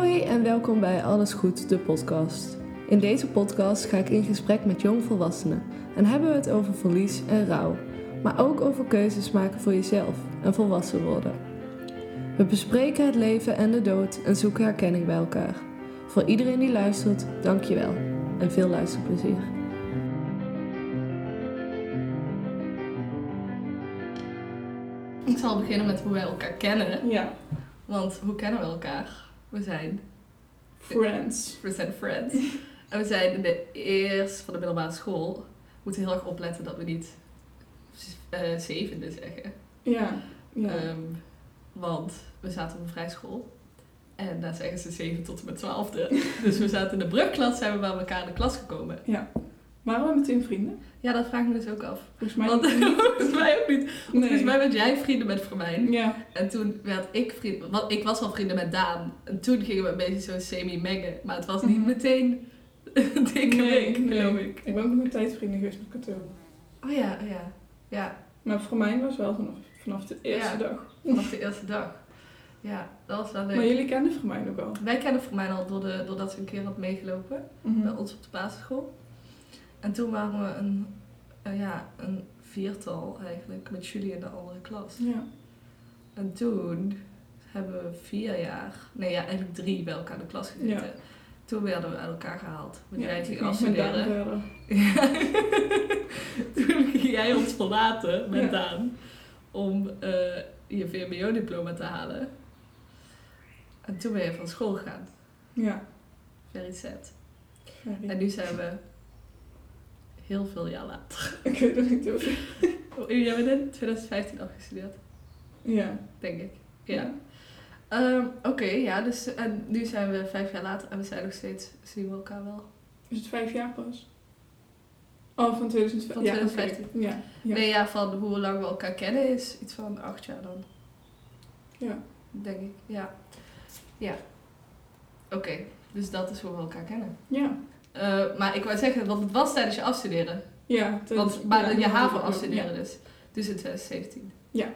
Hoi en welkom bij Alles Goed, de podcast. In deze podcast ga ik in gesprek met jongvolwassenen en hebben we het over verlies en rouw, maar ook over keuzes maken voor jezelf en volwassen worden. We bespreken het leven en de dood en zoeken herkenning bij elkaar. Voor iedereen die luistert, dankjewel en veel luisterplezier. Ik zal beginnen met hoe wij elkaar kennen. Ja, Want hoe kennen we elkaar? We zijn, friends. we zijn friends. En we zijn in de eerste van de middelbare school. We moeten heel erg opletten dat we niet eh, zevende zeggen. Ja, ja. Ehm, want we zaten op een vrijschool. En daar zeggen ze 7 tot en met 12e. Dus we zaten in de brugklas, zijn we bij elkaar in de klas gekomen. Waren we meteen vrienden? Ja, dat vraag ik me dus ook af. Volgens mij Want, niet. volgens mij ook niet. Want Nee. Volgens mij werd jij vrienden met Vermijn. Ja, En toen werd ik vrienden, want ik was wel vrienden met Daan. En toen gingen we een beetje zo semi-mengen. Maar het was niet Mhm. meteen een dikke nee, week, geloof nee. ik. Ik ben ook nog een tijd vrienden geweest met Kato. Oh ja, oh ja. Ja, Maar voor mij was wel vanaf, vanaf de eerste Ja. dag. vanaf de eerste dag. Ja, dat was wel leuk. Maar jullie kenden voor mij ook al. Wij kennen Vermijn al door de, doordat ze een keer had meegelopen. Mhm. bij ons op de basisschool. En toen waren we een, eh, ja, een viertal eigenlijk met jullie in de andere klas. Ja. En toen hebben we vier jaar, nee ja, eigenlijk drie bij elkaar in de klas gezeten. Ja. Toen werden we uit elkaar gehaald. Want ja. jij toen ging afstuderen. Ja. toen ging jij ons verlaten met. Daan om eh, je VMBO-diploma te halen. En toen ben je van school gegaan. Ja. Very sad. En nu zijn we heel veel jaar later. Ik weet het niet. Oh, Jij bent in 2015 afgestudeerd, Ja. denk ik. Ja. Ehm, Oké, ja, dus en nu zijn we vijf jaar later en we zijn nog steeds, zien we elkaar wel. Is het vijf jaar pas? Oh, van 2015. Van ja, 2015. oké. Ja. Ja. Nee, ja, van hoe lang we elkaar kennen is iets van acht jaar dan, Ja. denk ik. Ja. Ja. Oké, dus dat is hoe we elkaar kennen. Ja. Eh, maar ik wou zeggen, want het was tijdens je afstuderen. Ja. Want, maar ja, je ja, HAVO ja, afstuderen dus. Dus in 2017. Ja.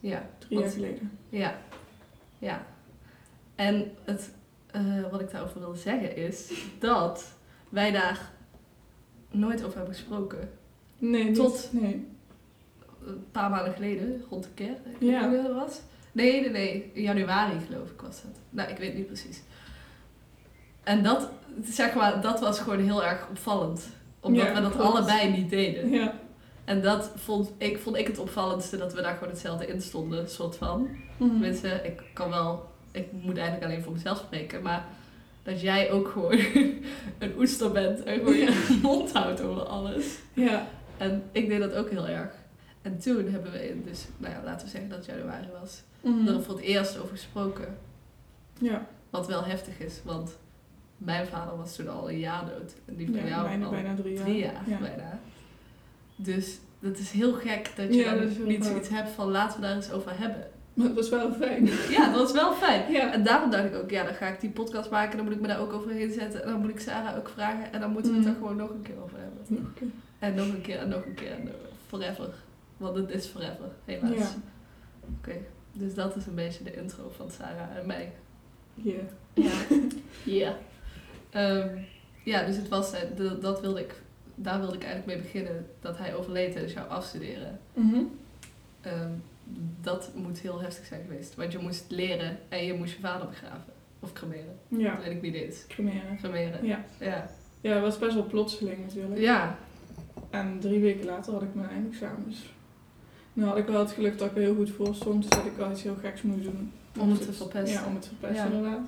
Ja. Drie jaar geleden. Ja, ja. En het, eh, wat ik daarover wilde zeggen is dat wij daar nooit over hebben gesproken. Nee, niet. Tot- Nee. Een paar maanden geleden, rond de keer, ik Ja. weet niet dat was. Nee, nee, nee, in januari geloof ik was dat. Nou, ik weet niet precies. En dat, zeg maar, dat was gewoon heel erg opvallend. Omdat Ja, we dat klopt. allebei niet deden. Ja. En dat vond ik, vond ik het opvallendste, dat we daar gewoon hetzelfde in stonden, soort van. Mhm. Tenminste, ik kan wel, ik moet eigenlijk alleen voor mezelf spreken, maar dat jij ook gewoon een oester bent en gewoon je mond houdt over alles. Ja. En ik deed dat ook heel erg. En toen hebben we, in dus, nou ja, laten we zeggen dat het januari was, Mhm. er voor het eerst over gesproken. Ja. Wat wel heftig is, want mijn vader was toen al een jaar dood. En die van Ja, jou bijna, al bijna drie jaar. drie jaar Ja. bijna. Dus dat is heel gek dat je Ja, dan niet zoiets hebt van laten we daar eens over hebben. Maar het was wel fijn. Ja, dat is wel fijn. Ja. En daarom dacht ik ook, ja, dan ga ik die podcast maken, dan moet ik me daar ook overheen zetten. En dan moet ik Sarah ook vragen en dan moeten we het er Mhm. gewoon nog een keer over hebben. En nog een keer en nog een keer en forever. Want het is forever, helaas. Ja. Oké, dus dat is een beetje de intro van Sarah en mij. Ja. Ja. Ja. Ehm, ja, dus het was, eh, de- dat wilde ik, daar wilde ik eigenlijk mee beginnen. Dat hij overleed tijdens jouw afstuderen. Mhm. Ehm, dat moet heel heftig zijn geweest. Want je moest leren en je moest je vader begraven. Of cremeren. Ja. Dat weet ik niet eens. Cremeren. Cremeren. Ja. Ja. Ja, het was best wel plotseling natuurlijk. Ja. En drie weken later had ik mijn eindexamens. Nou had ik wel het geluk dat ik er heel goed voor stond. Dus dat ik wel iets heel geks moest doen. Om het te verpesten. Ja, om het te verpesten Ja. inderdaad.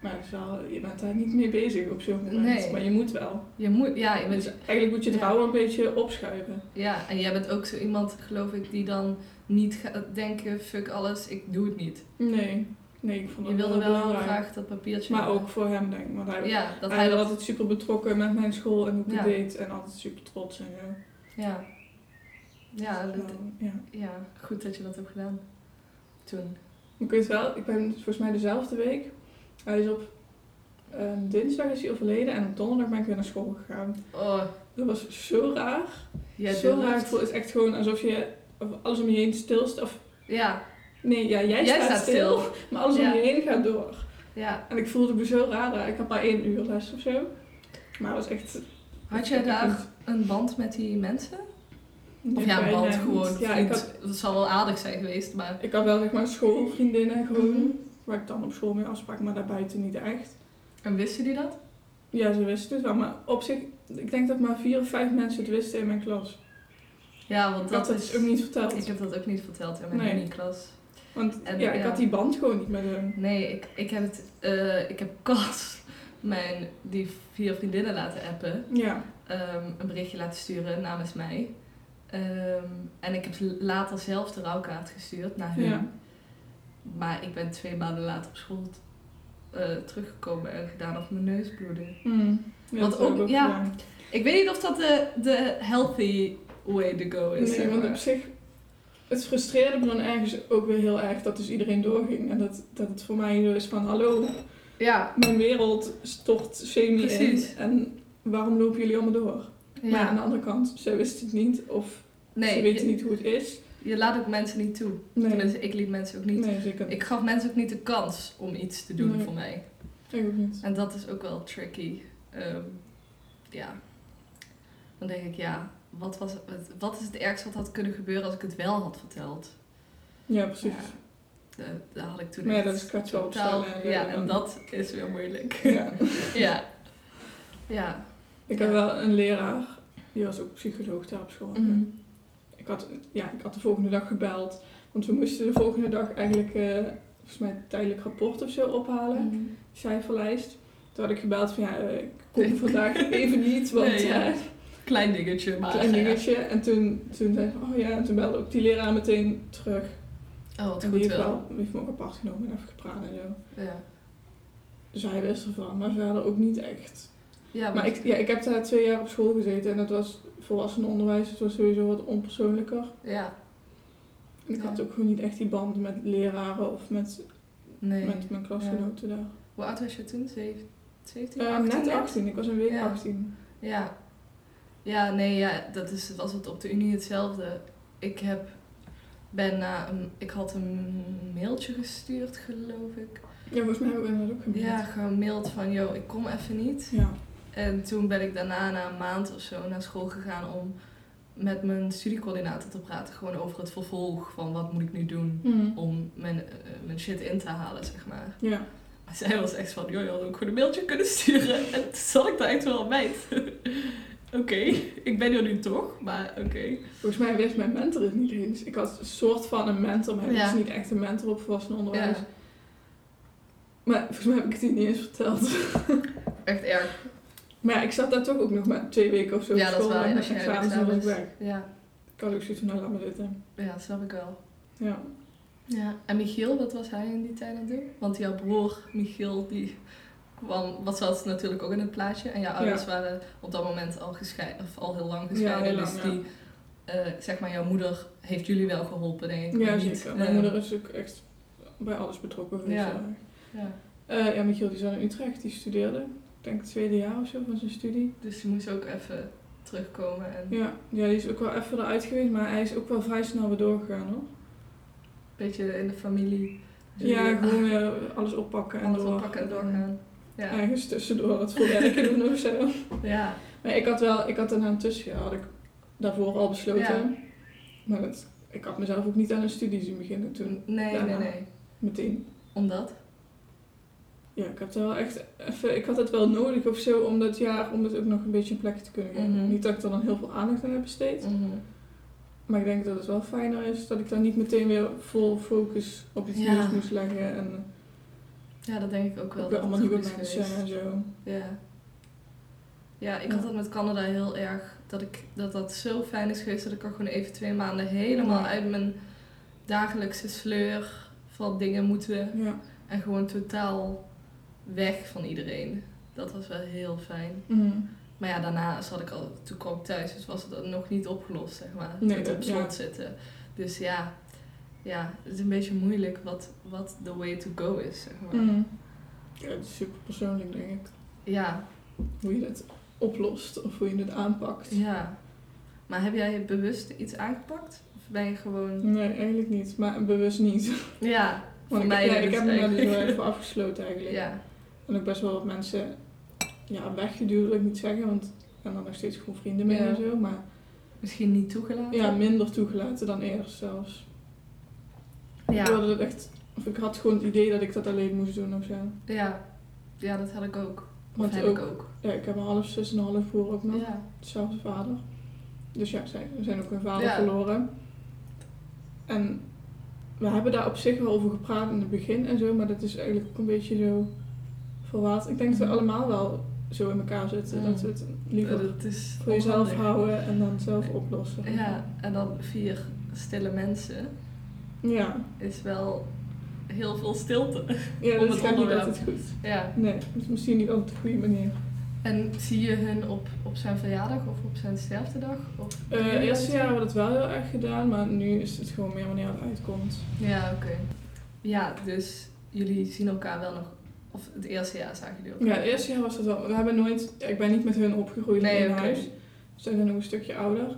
Maar het is wel, je bent daar niet mee bezig op zo'n moment. Nee. Maar je moet wel. Je moet, ja, je Dus eigenlijk moet je het Ja. een beetje opschuiven. ja, en jij bent ook zo iemand, geloof ik, die dan niet gaat denken, fuck alles, ik doe het niet. Nee. Nee, ik vond Je dat wilde wel heel graag dat papiertje Maar hebben. ook voor hem denk ik. Want hij, Ja, dat hij hij was dat... altijd super betrokken met mijn school en hoe ik Ja. het deed. En altijd super trots en zo. Ja. Ja, dat, Nou, ja. ja, goed dat je dat hebt gedaan. Toen. Ik weet wel, ik ben volgens mij dezelfde week. Hij is op ehm, dinsdag is hij overleden en op donderdag ben ik weer naar school gegaan. Oh, Dat was zo raar. zo raar. Het is echt gewoon alsof je of alles om je heen stilstaat. Of Ja, nee, ja, jij, Jij staat, stil, stil. maar alles Ja. om je heen gaat door. Ja. En ik voelde me zo raar. Ik had maar één uur les of zo. Maar het was echt... Had jij daar een band met die mensen? Of ja, een band gewoon. Ja, ik had, Dat zal wel aardig zijn geweest, maar... ik had wel zeg maar schoolvriendinnen gewoon. Mhm. Waar ik dan op school mee afsprak, maar daarbuiten niet echt. En wisten die dat? Ja, ze wisten het wel. Maar op zich, ik denk dat maar vier of vijf mensen het wisten in mijn klas. Ja, want dat dat is... ook niet verteld. Ik heb dat ook niet verteld in mijn Nee. mini-klas. Want En, ja, ik ja. had die band gewoon niet met hun. Nee, ik, ik heb het... eh, ik heb Cas, mijn, die vier vriendinnen laten appen. Ja. ehm, een berichtje laten sturen namens mij. Ehm, en ik heb later zelf de rouwkaart gestuurd naar hun. Ja. Maar ik ben twee maanden later op school eh, teruggekomen en gedaan of mijn neus bloedde. Mm. Ja, Want ook- ik ja, gedaan. Ik weet niet of dat de, de healthy way to go is. Nee, zeg want maar. op zich... Het frustreerde me dan ergens ook weer heel erg dat dus iedereen doorging. En dat, dat het voor mij zo is van... Hallo, Ja, mijn wereld stort semi in. En waarom lopen jullie allemaal door? ja. Maar aan de andere kant, ze wisten het niet. Of nee, ze weten niet hoe het is. Je laat ook mensen niet toe. Nee, Tenminste, ik liet mensen ook niet. nee zeker Ik gaf mensen ook niet de kans om iets te doen Nee. voor mij. Ik ook niet. En dat is ook wel tricky. Ehm, ja. Dan denk ik, ja, wat, was, wat, wat is het ergste wat had kunnen gebeuren als ik het wel had verteld? Ja, precies. Ja, da- daar had ik toen Maar ja, echt dat is kwetsbaar en Ja, zo. en dat is weer moeilijk. Ja. ja. Ja. Ik had wel een leraar, die was ook psycholoog daar op school. Mhm. Ik, had, ja, ik had de volgende dag gebeld, want we moesten de volgende dag eigenlijk eh, volgens mij een tijdelijk rapport of zo ophalen, Mhm. cijferlijst. Toen had ik gebeld van ja, eh, ik kom vandaag even niet, want Nee, ja. eh, Klein dingetje, maar... klein ja. dingetje. En toen, toen zei oh ja, en toen belde ook die leraar meteen terug. Oh, wat en goed heeft, wel. wel, die heeft me ook apart genomen en even gepraat en zo. Ja. Dus hij wist ervan, maar verder ook niet echt. Ja, Maar ik, ja, ik heb daar twee jaar op school gezeten en het was volwassenenonderwijs, was sowieso wat onpersoonlijker. Ja. En ik Ja. had ook gewoon niet echt die band met leraren of met, Nee. met mijn klasgenoten daar. Hoe oud was je toen? Zeven- 17? Eh, 18 net 18, ik was een week Ja. 18. Ja. Ja, nee, ja, dat is, was het op de Unie hetzelfde. Ik heb, ben na een, ik had een mailtje gestuurd, geloof ik. Ja, volgens mij hebben we dat ook gemaild. Ja, gemaild van, yo, ik kom even niet. Ja. En toen ben ik daarna, na een maand of zo, naar school gegaan om met mijn studiecoördinator te praten. Gewoon over het vervolg van wat moet ik nu doen Mhm. om mijn, eh, mijn shit in te halen, zeg maar. Ja. Maar zij was echt van, joh, je had ook gewoon een mailtje kunnen sturen. En toen zat ik daar echt wel, meid. oké, ik ben er nu toch, maar oké. Volgens mij wist mijn mentor het niet eens. Ik had een soort van een mentor, maar hij Ja. was niet echt een mentor op volwassenenonderwijs. Ja, Maar volgens mij heb ik het niet eens verteld. echt erg. Maar ja, ik zat daar toch ook nog maar twee weken of zo Ja, op dat waar. en Als je examens was ik weg. Ja, Ik had ook zoiets van, nou laat me zitten. ja, snap ik wel. Ja. Ja, en Michiel, wat was hij in die tijd aan het doen? Want jouw broer, Michiel, die kwam, wat zat natuurlijk ook in het plaatje. En jouw ouders waren op dat moment al gescheiden, of al heel lang gescheiden. heel lang, dus die, eh, zeg maar, jouw moeder heeft jullie wel geholpen, denk ik. Ja, maar niet, zeker. Mijn eh, moeder is ook echt bij alles betrokken geweest. Ja. Ja. Eh, ja, Michiel die zat in Utrecht, die studeerde. Ik denk het tweede jaar of zo van zijn studie. Dus je moest ook even terugkomen. En Ja, ja die is ook wel even eruit geweest, maar hij is ook wel vrij snel weer doorgegaan hoor. een beetje in de familie. Ja, gewoon weer alles oppakken en alles door. oppakken en doorgaan. Ja. Ergens tussendoor wat voor werken doen of zo. ja. Maar ik had wel, ik had een tussenjaar, had ik daarvoor al besloten. Ja. Maar het, ik had mezelf ook niet aan een studie zien beginnen toen, Nee, nee, nee. meteen. Omdat? Ja, ik heb er wel echt even, ik had het wel nodig of zo om dat jaar, om het ook nog een beetje een plekje te kunnen geven. Mhm. Niet dat ik er dan heel veel aandacht aan heb besteed. Mhm. Maar ik denk dat het wel fijner is dat ik daar niet meteen weer vol focus op iets Ja. nieuws moest leggen. En Ja, dat denk ik ook wel. ook dat allemaal nieuwe mensen en zo. Ja. Ja, ik Ja. had dat met Canada heel erg. Dat, ik, dat dat zo fijn is geweest dat ik er gewoon even twee maanden helemaal Ja. uit mijn dagelijkse sleur van dingen moeten. En gewoon totaal weg van iedereen. Dat was wel heel fijn. Mhm. Maar ja, daarna zat ik al, toen kwam ik thuis, dus was het nog niet opgelost, zeg maar. Nee, het dat- op slot ja. zitten. Dus ja, ja, het is een beetje moeilijk wat, wat the way to go is, zeg maar. Mhm. Ja, het is super persoonlijk denk ik. Ja, Hoe je het oplost of hoe je het aanpakt. ja. Maar heb jij bewust iets aangepakt? Of ben je gewoon... Nee, eigenlijk niet. Maar bewust niet. Ja, Want mij ik, ja, dus ik heb me daar dus eigenlijk. wel even afgesloten eigenlijk. Ja, En ook best wel wat mensen ja, weggeduwd, wil ik niet zeggen, want ik ben dan nog steeds gewoon vrienden mee Ja. en zo. Maar misschien niet toegelaten. ja, minder toegelaten dan eerst zelfs. Ik ja. wilde het echt, of ik had gewoon het idee dat ik dat alleen moest doen of zo. Ja. ja, dat had ik ook. Want heb ook, ik ook. Ja, ik heb een half zus en een half broer ook nog. Ja. Dezelfde vader. Dus ja, zij, we zijn ook hun vader Ja. verloren. En we hebben daar op zich wel over gepraat in het begin en zo, maar dat is eigenlijk ook een beetje zo verwaard. Ik denk dat we Mhm. allemaal wel zo in elkaar zitten. Mhm. Dat we het liever Dat is voor jezelf onhandig. houden en dan zelf oplossen. Ja, en dan vier stille mensen Ja, is wel heel veel stilte. ja dat gaat niet altijd goed. Ja. Nee, dat is misschien niet altijd de goede manier. En zie je hun op, op zijn verjaardag of op zijn sterftedag? Of Eh eerste jaar hebben we dat wel heel erg gedaan, maar nu is het gewoon meer wanneer het uitkomt. Ja, oké. Ja, dus jullie zien elkaar wel nog... Of het eerste jaar zagen jullie elkaar? Ja, het eerste jaar was dat wel. We hebben nooit. Ik ben niet met hun opgegroeid Nee, in oké. huis. Zij zijn nog een stukje ouder.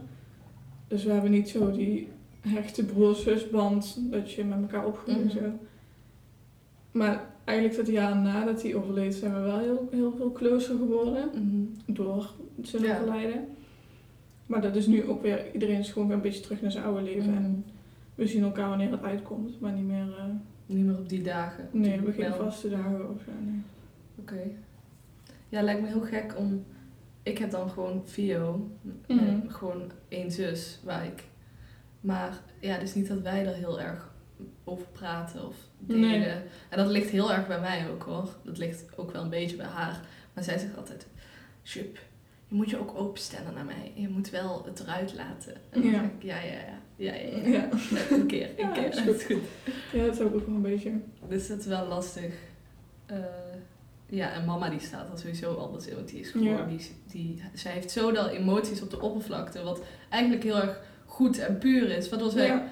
Dus we hebben niet zo die hechte broer-zusband dat je met elkaar opgroeit en Mhm. zo. Maar eigenlijk het jaar nadat hij overleed zijn we wel heel, heel veel closer geworden. Mhm. Door zijn Ja. overlijden. Maar dat is nu ook weer, iedereen is gewoon weer een beetje terug naar zijn oude leven. En Mhm. we zien elkaar wanneer het uitkomt, maar niet meer, eh, Niet meer op die dagen. nee, we wel. vaste dagen of zo. Nee. Oké. Ja, lijkt me heel gek om... Ik heb dan gewoon Vio. Eh, gewoon één zus waar ik... Maar ja, het is niet dat wij er heel erg over praten of delen. Nee. En dat ligt heel erg bij mij ook hoor. Dat ligt ook wel een beetje bij haar. Maar zij zegt altijd... Jup, je moet je ook openstellen naar mij. Je moet wel het eruit laten. En dan Ja. ik, ja, ja, ja. Ja, ja, ja. Ja. Een keer, een Ja, keer. is Dat is goed. ja, dat ik ook wel een beetje. Dus dat is wel lastig. Eh, ja, en mama die staat er sowieso anders in, want die is gewoon, Ja. die, die, zij heeft zoveel emoties op de oppervlakte, wat eigenlijk heel erg goed en puur is. Waardoor zij, Ja.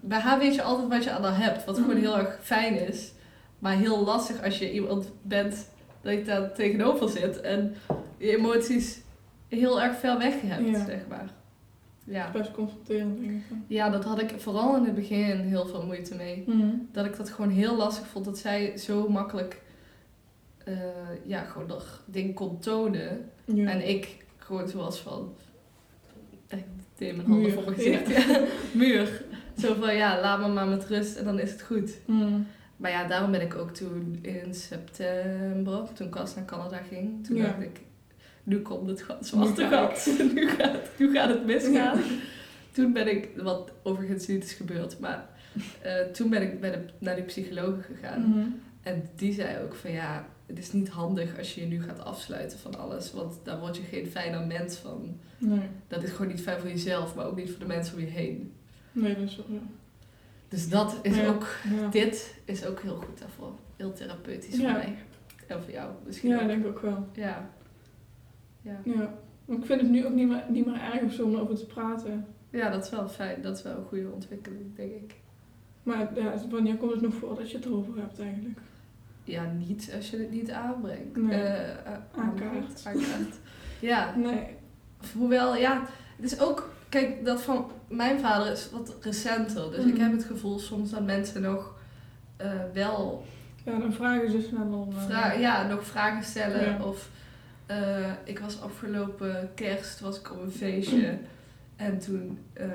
bij haar weet je altijd wat je aan haar hebt, wat gewoon Mhm. heel erg fijn is. Maar heel lastig als je iemand bent dat je daar tegenover zit en je emoties heel erg ver weg hebt, Ja. zeg maar. Ja. Best confronterend, denk ik. ja, dat had ik vooral in het begin heel veel moeite mee dat ik dat gewoon heel lastig vond dat zij zo makkelijk eh, ja, gewoon nog dingen kon tonen. Ja. En ik gewoon zoals van ik deed mijn handen Muur. voor mijn gezicht. Ja. Muur. Zo van ja, laat me maar met rust en dan is het goed. Mm. Maar ja, daarom ben ik ook toen in september, toen Cas naar Canada ging, toen dacht ik, nu komt het gat, zwarte Nu gaat gat. nu, gaat, nu gaat het misgaan. Toen ben ik, wat overigens niet is gebeurd, maar eh, toen ben ik de, naar die psycholoog gegaan. Mhm. En die zei ook van ja, het is niet handig als je je nu gaat afsluiten van alles, want daar word je geen fijner mens van. Nee. Dat is gewoon niet fijn voor jezelf, maar ook niet voor de mensen om je heen. nee, dat is wel zo. Dus dat is Ja. ook, Ja. dit is ook heel goed daarvoor. Heel therapeutisch Ja. voor mij. En voor jou misschien ja, ook. ik denk ook wel. Ja. Ja. Ja. Maar ik vind het nu ook niet meer, niet meer erg of zo om erover te praten. ja, dat is wel fijn. Dat is wel een goede ontwikkeling, denk ik. Maar ja, wanneer komt het nog voor dat je het erover hebt eigenlijk? Ja, niet als je het niet aanbrengt. Nee. Eh, Aankaart. Aankaart. Ja, Nee. Hoewel, ja, het is ook, kijk, dat van mijn vader is wat recenter. Dus ik Mhm. heb het gevoel soms dat mensen nog eh, wel Ja, dan vragen ze snel om... ja, nog vragen stellen. Ja. Of eh, ik was afgelopen kerst, was ik op een feestje. En toen, eh,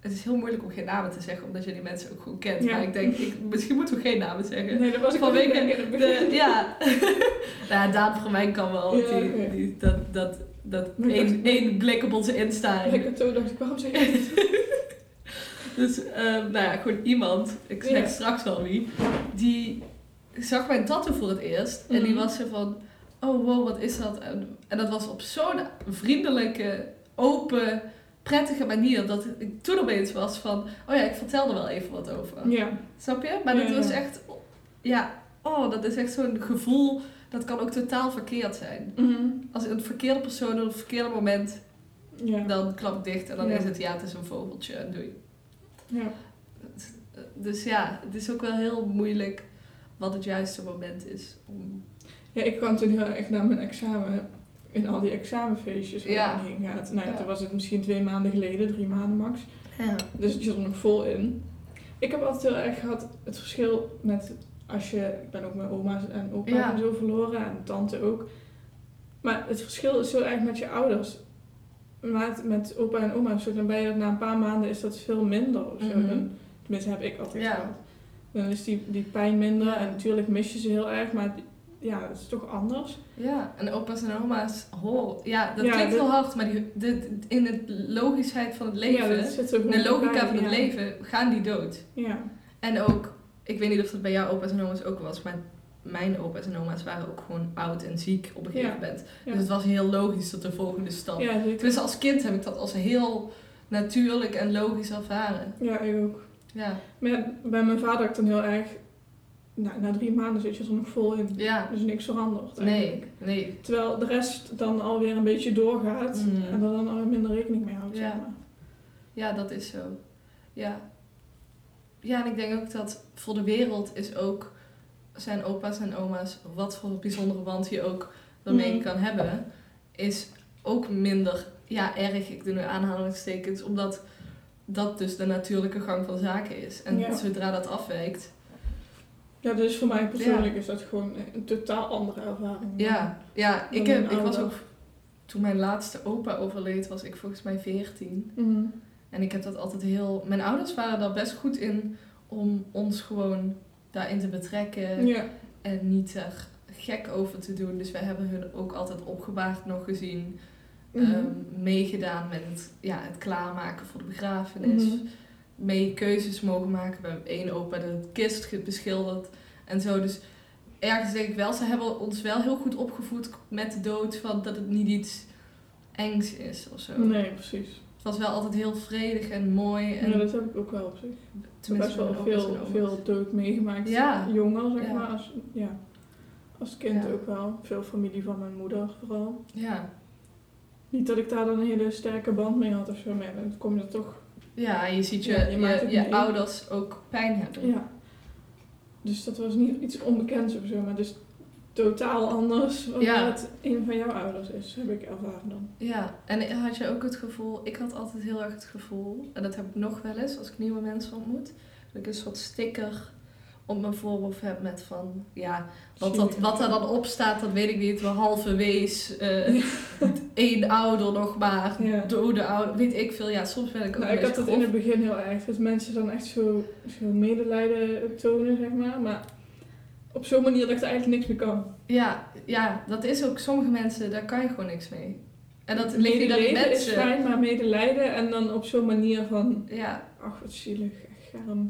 het is heel moeilijk om geen namen te zeggen, omdat je die mensen ook goed kent. Ja. Maar ik denk, ik, misschien moeten we geen namen zeggen. Nee, dat was ik Vanwege. De, ja. nou, Daan van mij kan wel. Ja, die, dat dat, dat één, één blik op onze Insta. Ik toen dacht ik, waarom zeg je dit? Dus, ehm, nou ja, gewoon iemand, ik zeg Ja. straks wel wie, die zag mijn tattoo voor het eerst. En die Mhm. was zo van, oh wow, wat is dat? En, en dat was op zo'n vriendelijke, open, prettige manier dat ik toen opeens was van, oh ja, ik vertelde wel even wat over. Ja. Snap je? Maar Ja, dat was echt, ja, oh, dat is echt zo'n gevoel, dat kan ook totaal verkeerd zijn. Mhm. Als een verkeerde persoon op het verkeerde moment, Ja. dan klap ik dicht en dan Ja. is het, ja, het is een vogeltje en doei. Ja. Dus ja, het is ook wel heel moeilijk wat het juiste moment is om. Ja, ik kwam toen heel erg naar mijn examen, in al die examenfeestjes waar Ja. je heen gaat. Nou ja, Ja. toen was het misschien twee maanden geleden, drie maanden max. Ja. Dus het zit er nog vol in. Ik heb altijd heel erg gehad het verschil met als je, ik ben ook mijn oma's en opa Ja. en zo verloren en tante ook. Maar het verschil is zo erg met je ouders. Maar met opa en oma, zo, dan ben je na een paar maanden is dat veel minder of zo. Mhm. Tenminste heb ik altijd Ja. gehad. Dan is die, die pijn minder Ja. en natuurlijk mis je ze heel erg, maar ja, het is toch anders. Ja, en opa's en oma's horen. Ja, dat Ja, klinkt heel hard, maar die, de, in de logischheid van het leven, Ja, in de logica bij, van het leven, gaan die dood. Ja. En ook, ik weet niet of dat bij jouw opa's en oma's ook was, maar mijn opa's en oma's waren ook gewoon oud en ziek op een gegeven moment. Dus het was heel logisch dat de volgende stap. Ja. Tenminste, als kind heb ik dat als heel natuurlijk en logisch ervaren. Ja, ik ook. Ja, Maar ja, bij mijn vader had ik dan heel erg... Nou, na drie maanden zit je er nog vol in. ja. Dus niks veranderd Nee, eigenlijk. nee. Terwijl de rest dan alweer een beetje doorgaat. Mhm. En er dan alweer minder rekening mee houdt, Ja. zeg maar. Ja, dat is zo. Ja. Ja, en ik denk ook dat voor de wereld is ook zijn opa's en oma's, wat voor bijzondere band je ook ermee Mhm. kan hebben, is ook minder ja, erg. Ik doe nu aanhalingstekens, omdat dat dus de natuurlijke gang van zaken is. En Ja. zodra dat afwijkt, Ja, dus voor mij persoonlijk is dat gewoon een totaal andere ervaring. ja, ja ik, heb, ik was ook, toen mijn laatste opa overleed, was ik volgens mij 14. Mhm. En ik heb dat altijd heel. Mijn ouders waren daar best goed in om ons gewoon daarin te betrekken Ja. en niet er gek over te doen. Dus wij hebben hun ook altijd opgebaard nog gezien, Mhm. ehm, meegedaan met het, ja, het klaarmaken voor de begrafenis, Mhm. Mee keuzes mogen maken. We hebben één opa de kist ge- beschilderd en zo. Dus ergens denk ik wel, ze hebben ons wel heel goed opgevoed met de dood van dat het niet iets engs is of zo. Nee, precies. Het was wel altijd heel vredig en mooi. En Ja, dat heb ik ook wel op zich. Ik heb tenminste best wel veel, veel dood meegemaakt. Ja. Jonger, zeg Ja. maar. Als, ja. als kind Ja. ook wel. Veel familie van mijn moeder vooral. Ja. Niet dat ik daar dan een hele sterke band mee had of zo. Maar dan kom je er toch... ja, je ziet je, Ja, je ouders ook pijn hebben. Ja. Dus dat was niet iets onbekends of zo. Maar dus totaal anders wanneer Ja. het een van jouw ouders is. Heb ik ervaren dan. Ja, en had je ook het gevoel, ik had altijd heel erg het gevoel, en dat heb ik nog wel eens als ik nieuwe mensen ontmoet, dat ik een soort sticker op mijn voorhoofd heb met van, ja, wat, dat, wat er dan op staat, dat weet ik niet, wel halve wees, eh, één ouder nog maar, Ja. dode ouder, weet ik veel. Ja, soms ben ik ook Nou, ik had het in het begin heel erg. Dat mensen dan echt zo, zo medelijden tonen, zeg maar. Maar op zo'n manier dat ik er eigenlijk niks mee kan. Ja, ja, dat is ook, sommige mensen, daar kan je gewoon niks mee. En dat Medeleven is mensen. fijn, maar medelijden en dan op zo'n manier van... Ja, Ach, wat zielig,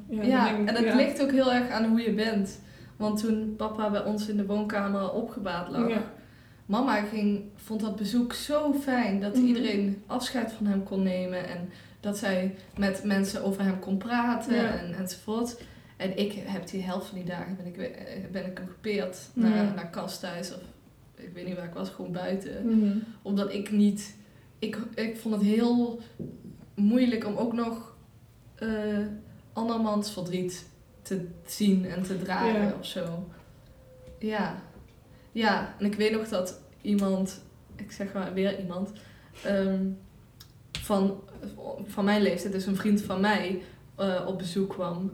Ja, denk en het ja. ligt ook heel erg aan hoe je bent. Want toen papa bij ons in de woonkamer opgebaard lag, Ja. mama ging, vond dat bezoek zo fijn dat Mhm. iedereen afscheid van hem kon nemen en dat zij met mensen over hem kon praten en, enzovoort. En ik heb die helft van die dagen ben ik, eh, ben ik gepeerd Ja. naar, naar kasthuis of ik weet niet waar ik was, gewoon buiten Mhm. omdat ik niet. Ik, ik vond het heel moeilijk om ook nog eh andermans verdriet te zien en te dragen Ja. of zo. Ja. Ja, en ik weet nog dat iemand, ik zeg maar weer iemand, ehm, van, van mijn leeftijd, dus een vriend van mij, eh, op bezoek kwam.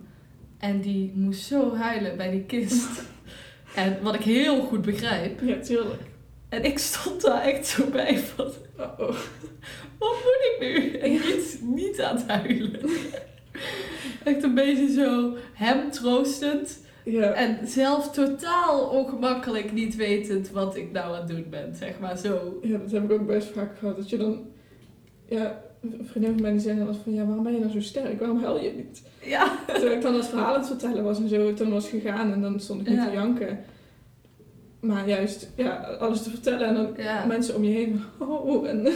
En die moest zo huilen bij die kist. en wat ik heel goed begrijp. Ja, tuurlijk. En ik stond daar echt zo bij van, Oh, oh. wat moet ik nu? En niet, niet aan het huilen. Echt een beetje zo hem troostend. Ja. En zelf totaal ongemakkelijk niet wetend wat ik nou aan het doen ben. Zeg maar zo. ja, dat heb ik ook best vaak gehad. Dat je dan... Ja, vriendin van mij die zei dan van... Ja, waarom ben je nou zo sterk? Waarom huil je niet? Ja. Terwijl ik dan het verhaal aan het vertellen was en zo, toen was gegaan en dan stond ik niet Ja. te janken. Maar juist, ja, alles te vertellen en dan Ja. mensen om je heen, oh, en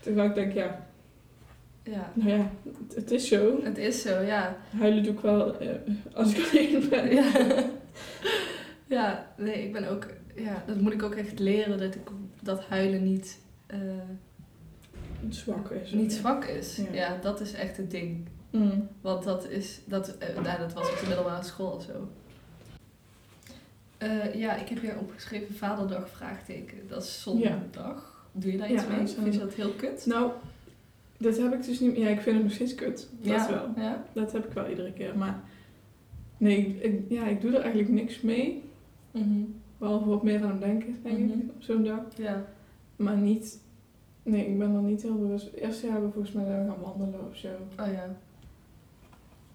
terwijl ik denk, ja, ja. nou ja, het, het is zo. Het is zo, ja. Huilen doe ik wel eh, als ik alleen ben. Ja. Ja, nee, ik ben ook... Ja, dat moet ik ook echt leren. Dat, ik, dat huilen niet, eh, Zwak is. niet zwak is. Ja. Ja. dat is echt het ding. Mm. Want dat is, dat, eh, nou, dat was op de middelbare school of zo. Ja, ik heb hier opgeschreven Vaderdag vraagteken. Dat is zondag. Doe je daar iets Ja, mee? Vind je dat heel kut? Nou, dat heb ik dus niet Ja, ik vind het nog steeds kut. Dat ja. wel. Ja. Dat heb ik wel iedere keer. Maar Nee, ik, ja, ik doe er eigenlijk niks mee. Mhm. Behalve wat meer aan het denken, denk Mhm. ik, op zo'n dag. Ja. Maar niet... Nee, ik ben er niet heel bewust. Het eerste jaar hebben we volgens mij zijn we gaan wandelen of zo. Oh ja.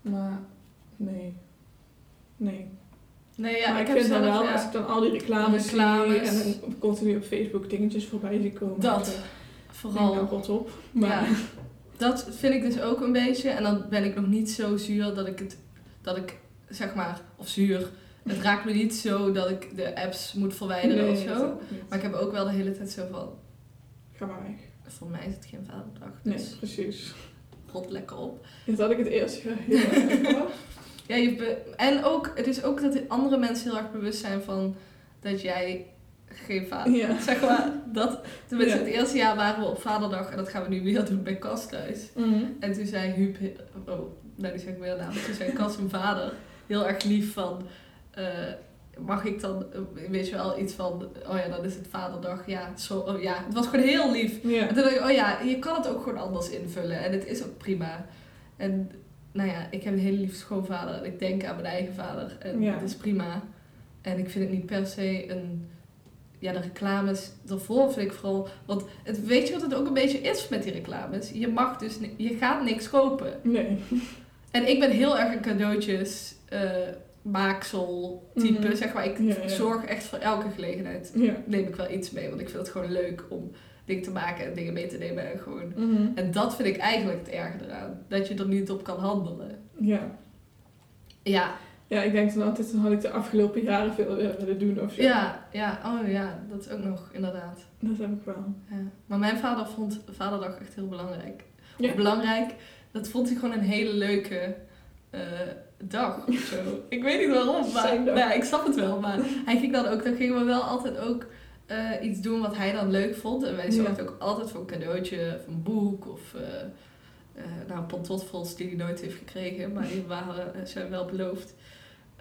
Maar nee. Nee. Nee, ja, maar ik, vind dan wel, ja, als ik dan al die reclames, Reclames. zie en dan continu op Facebook dingetjes voorbij zie komen. Dat. Vooral. nou, rot op. Maar Ja, dat vind ik dus ook een beetje. En dan ben ik nog niet zo zuur dat ik het, dat ik zeg maar, of zuur. Het raakt me niet zo dat ik de apps moet verwijderen of zo. Maar ik heb ook wel de hele tijd zo van, Ga maar weg. voor mij is het geen vaderdag. Nee, Dus precies. rot lekker op. Dat had ik het eerst heel erg. Ja, je en ook, het is ook dat andere mensen heel erg bewust zijn van dat jij geen vader Ja. Zeg maar, dat, tenminste Ja. het eerste jaar waren we op vaderdag en dat gaan we nu weer doen bij Kas thuis. Mhm. En toen zei Huub, oh, nee, die zeg ik weer naam. Toen zei Cas zijn vader heel erg lief van, eh, mag ik dan, eh, weet je wel, iets van, oh ja, dan is het vaderdag. Ja, zo, oh ja, het was gewoon heel lief. En toen dacht ik, oh ja, je kan het ook gewoon anders invullen en het is ook prima. En nou ja, ik heb een hele lieve schoonvader en ik denk aan mijn eigen vader en Ja. het is prima. En ik vind het niet per se een, ja, de reclames daarvoor vind ik vooral, want het, weet je wat het ook een beetje is met die reclames? Je mag dus, je gaat niks kopen. Nee. En ik ben heel erg een cadeautjes eh, maaksel type, Mhm. zeg maar. Ik Ja, ja. zorg echt voor elke gelegenheid. Ja. Neem ik wel iets mee, want ik vind het gewoon leuk om dingen te maken en dingen mee te nemen en gewoon. Mhm. En dat vind ik eigenlijk het erge eraan, dat je er niet op kan handelen. Ja. Ja, Ja, ik denk dan altijd, dan had ik de afgelopen jaren veel willen doen of zo. ja, ja, oh ja, dat is ook nog inderdaad. Dat heb ik wel. Ja. Maar mijn vader vond Vaderdag echt heel belangrijk. Ja. Belangrijk, dat vond hij gewoon een hele leuke eh, dag of zo. Ik weet niet waarom, maar ja, ik snap het wel. Maar hij ging dan ook, dan gingen we wel altijd ook eh, iets doen wat hij dan leuk vond. En wij zorgden ook altijd voor een cadeautje, of een boek of... eh, nou, pantofels die hij nooit heeft gekregen, maar die waren, zijn wel beloofd.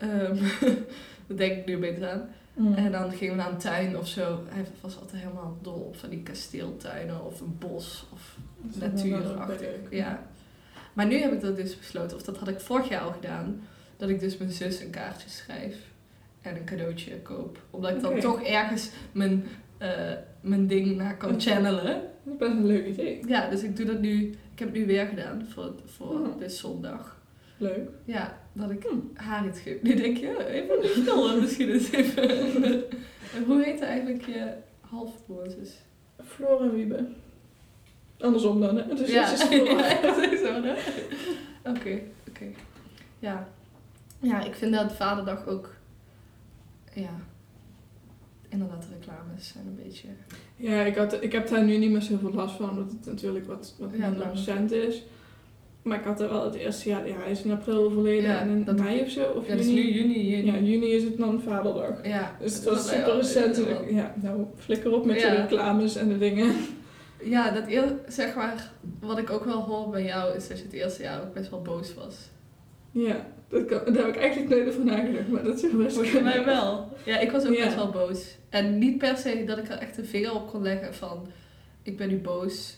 Ehm daar denk ik nu beter aan. Mhm. En dan gingen we naar een tuin of zo. Hij was altijd helemaal dol op van die kasteeltuinen of een bos of Dat natuurachtig. Ja. Maar nu heb ik dat dus besloten, of dat had ik vorig jaar al gedaan, dat ik dus mijn zus een kaartje schrijf en een cadeautje koop. Omdat ik dan toch ergens mijn, eh, mijn ding naar kan channelen. Dat is best een leuk idee. Ja, dus ik doe dat nu. Ik heb het nu weer gedaan voor, voor Mhm. dit zondag. Leuk. Ja, dat ik Hm. haar iets geef. Nu denk je, ja, even schilderen misschien eens even. En Hoe heet eigenlijk je halfbroer zus? Floor en Wiebe. Andersom dan, hè? Dus ja, het is Floor. ja, sowieso, hè? Oké, oké. Ja. Ja, ik vind dat vaderdag ook... Ja. Inderdaad, de reclames zijn een beetje... Ja, ik, had, ik heb daar nu niet meer zoveel last van, omdat het natuurlijk wat, wat minder recent is. Maar ik had er wel het eerste jaar, ja, hij is in april overleden Ja, en in dat- mei of zo, of Ja, dat is juni. nu juni, juni. Ja, juni is het dan vaderdag. Ja. Dus het was is super recent. en Ja, nou, flikker op met Ja. de reclames en de dingen. Ja, dat eer, zeg maar, wat ik ook wel hoor bij jou is dat je het eerste jaar ook best wel boos was. Ja, dat kan, daar heb ik eigenlijk nooit over nagedacht, maar dat zou best Volgens kunnen. mij wel. Ja, ik was ook best wel boos. En niet per se dat ik er echt een vinger op kon leggen van ik ben nu boos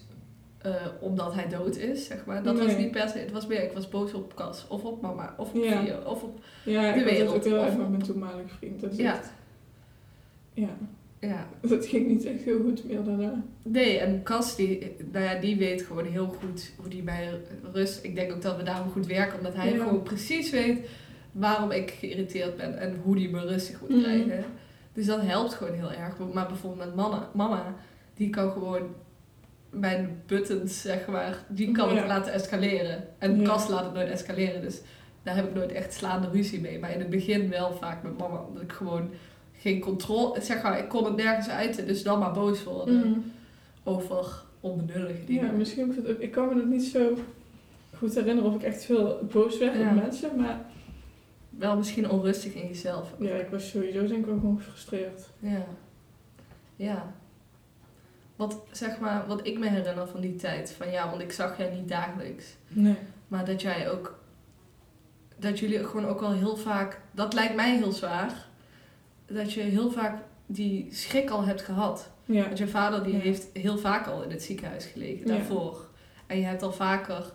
eh, omdat hij dood is, zeg maar. Dat was niet per se. Het was meer, ik was boos op Cas of op mama of op Ja. Vio of op... Ja, De ik had het wereld, ook heel erg met mijn toenmalige vriend. Dat is Ja. echt- ja, Ja. dat ging niet echt heel goed meer daarna. Nee, en Cas, die, nou ja, die weet gewoon heel goed hoe die mij rust... Ik denk ook dat we daarom goed werken, omdat hij Ja. gewoon precies weet waarom ik geïrriteerd ben en hoe die me rustig moet Mhm. krijgen. Dus dat helpt gewoon heel erg. Maar bijvoorbeeld met mama, mama die kan gewoon mijn buttons, zeg maar, die kan Ja. het laten escaleren. En Ja. Cas laat het nooit escaleren, dus daar heb ik nooit echt slaande ruzie mee. Maar in het begin wel vaak met mama, omdat ik gewoon geen controle, zeg maar, ik kon het nergens uiten, dus dan maar boos worden Mhm. over onbenullige dingen. Ja, misschien ook, ik kan me het niet zo goed herinneren of ik echt veel boos werd Ja. op mensen, maar Wel misschien onrustig in jezelf. ja, ik was sowieso denk ik wel gewoon gefrustreerd. Ja. Ja. Wat, zeg maar, wat ik me herinner van die tijd, van ja, want ik zag jij niet dagelijks. Nee. Maar dat jij ook, dat jullie gewoon ook wel heel vaak, dat lijkt mij heel zwaar, dat je heel vaak die schrik al hebt gehad. Ja. Want je vader die Ja. heeft heel vaak al in het ziekenhuis gelegen, Ja. daarvoor. En je hebt al vaker,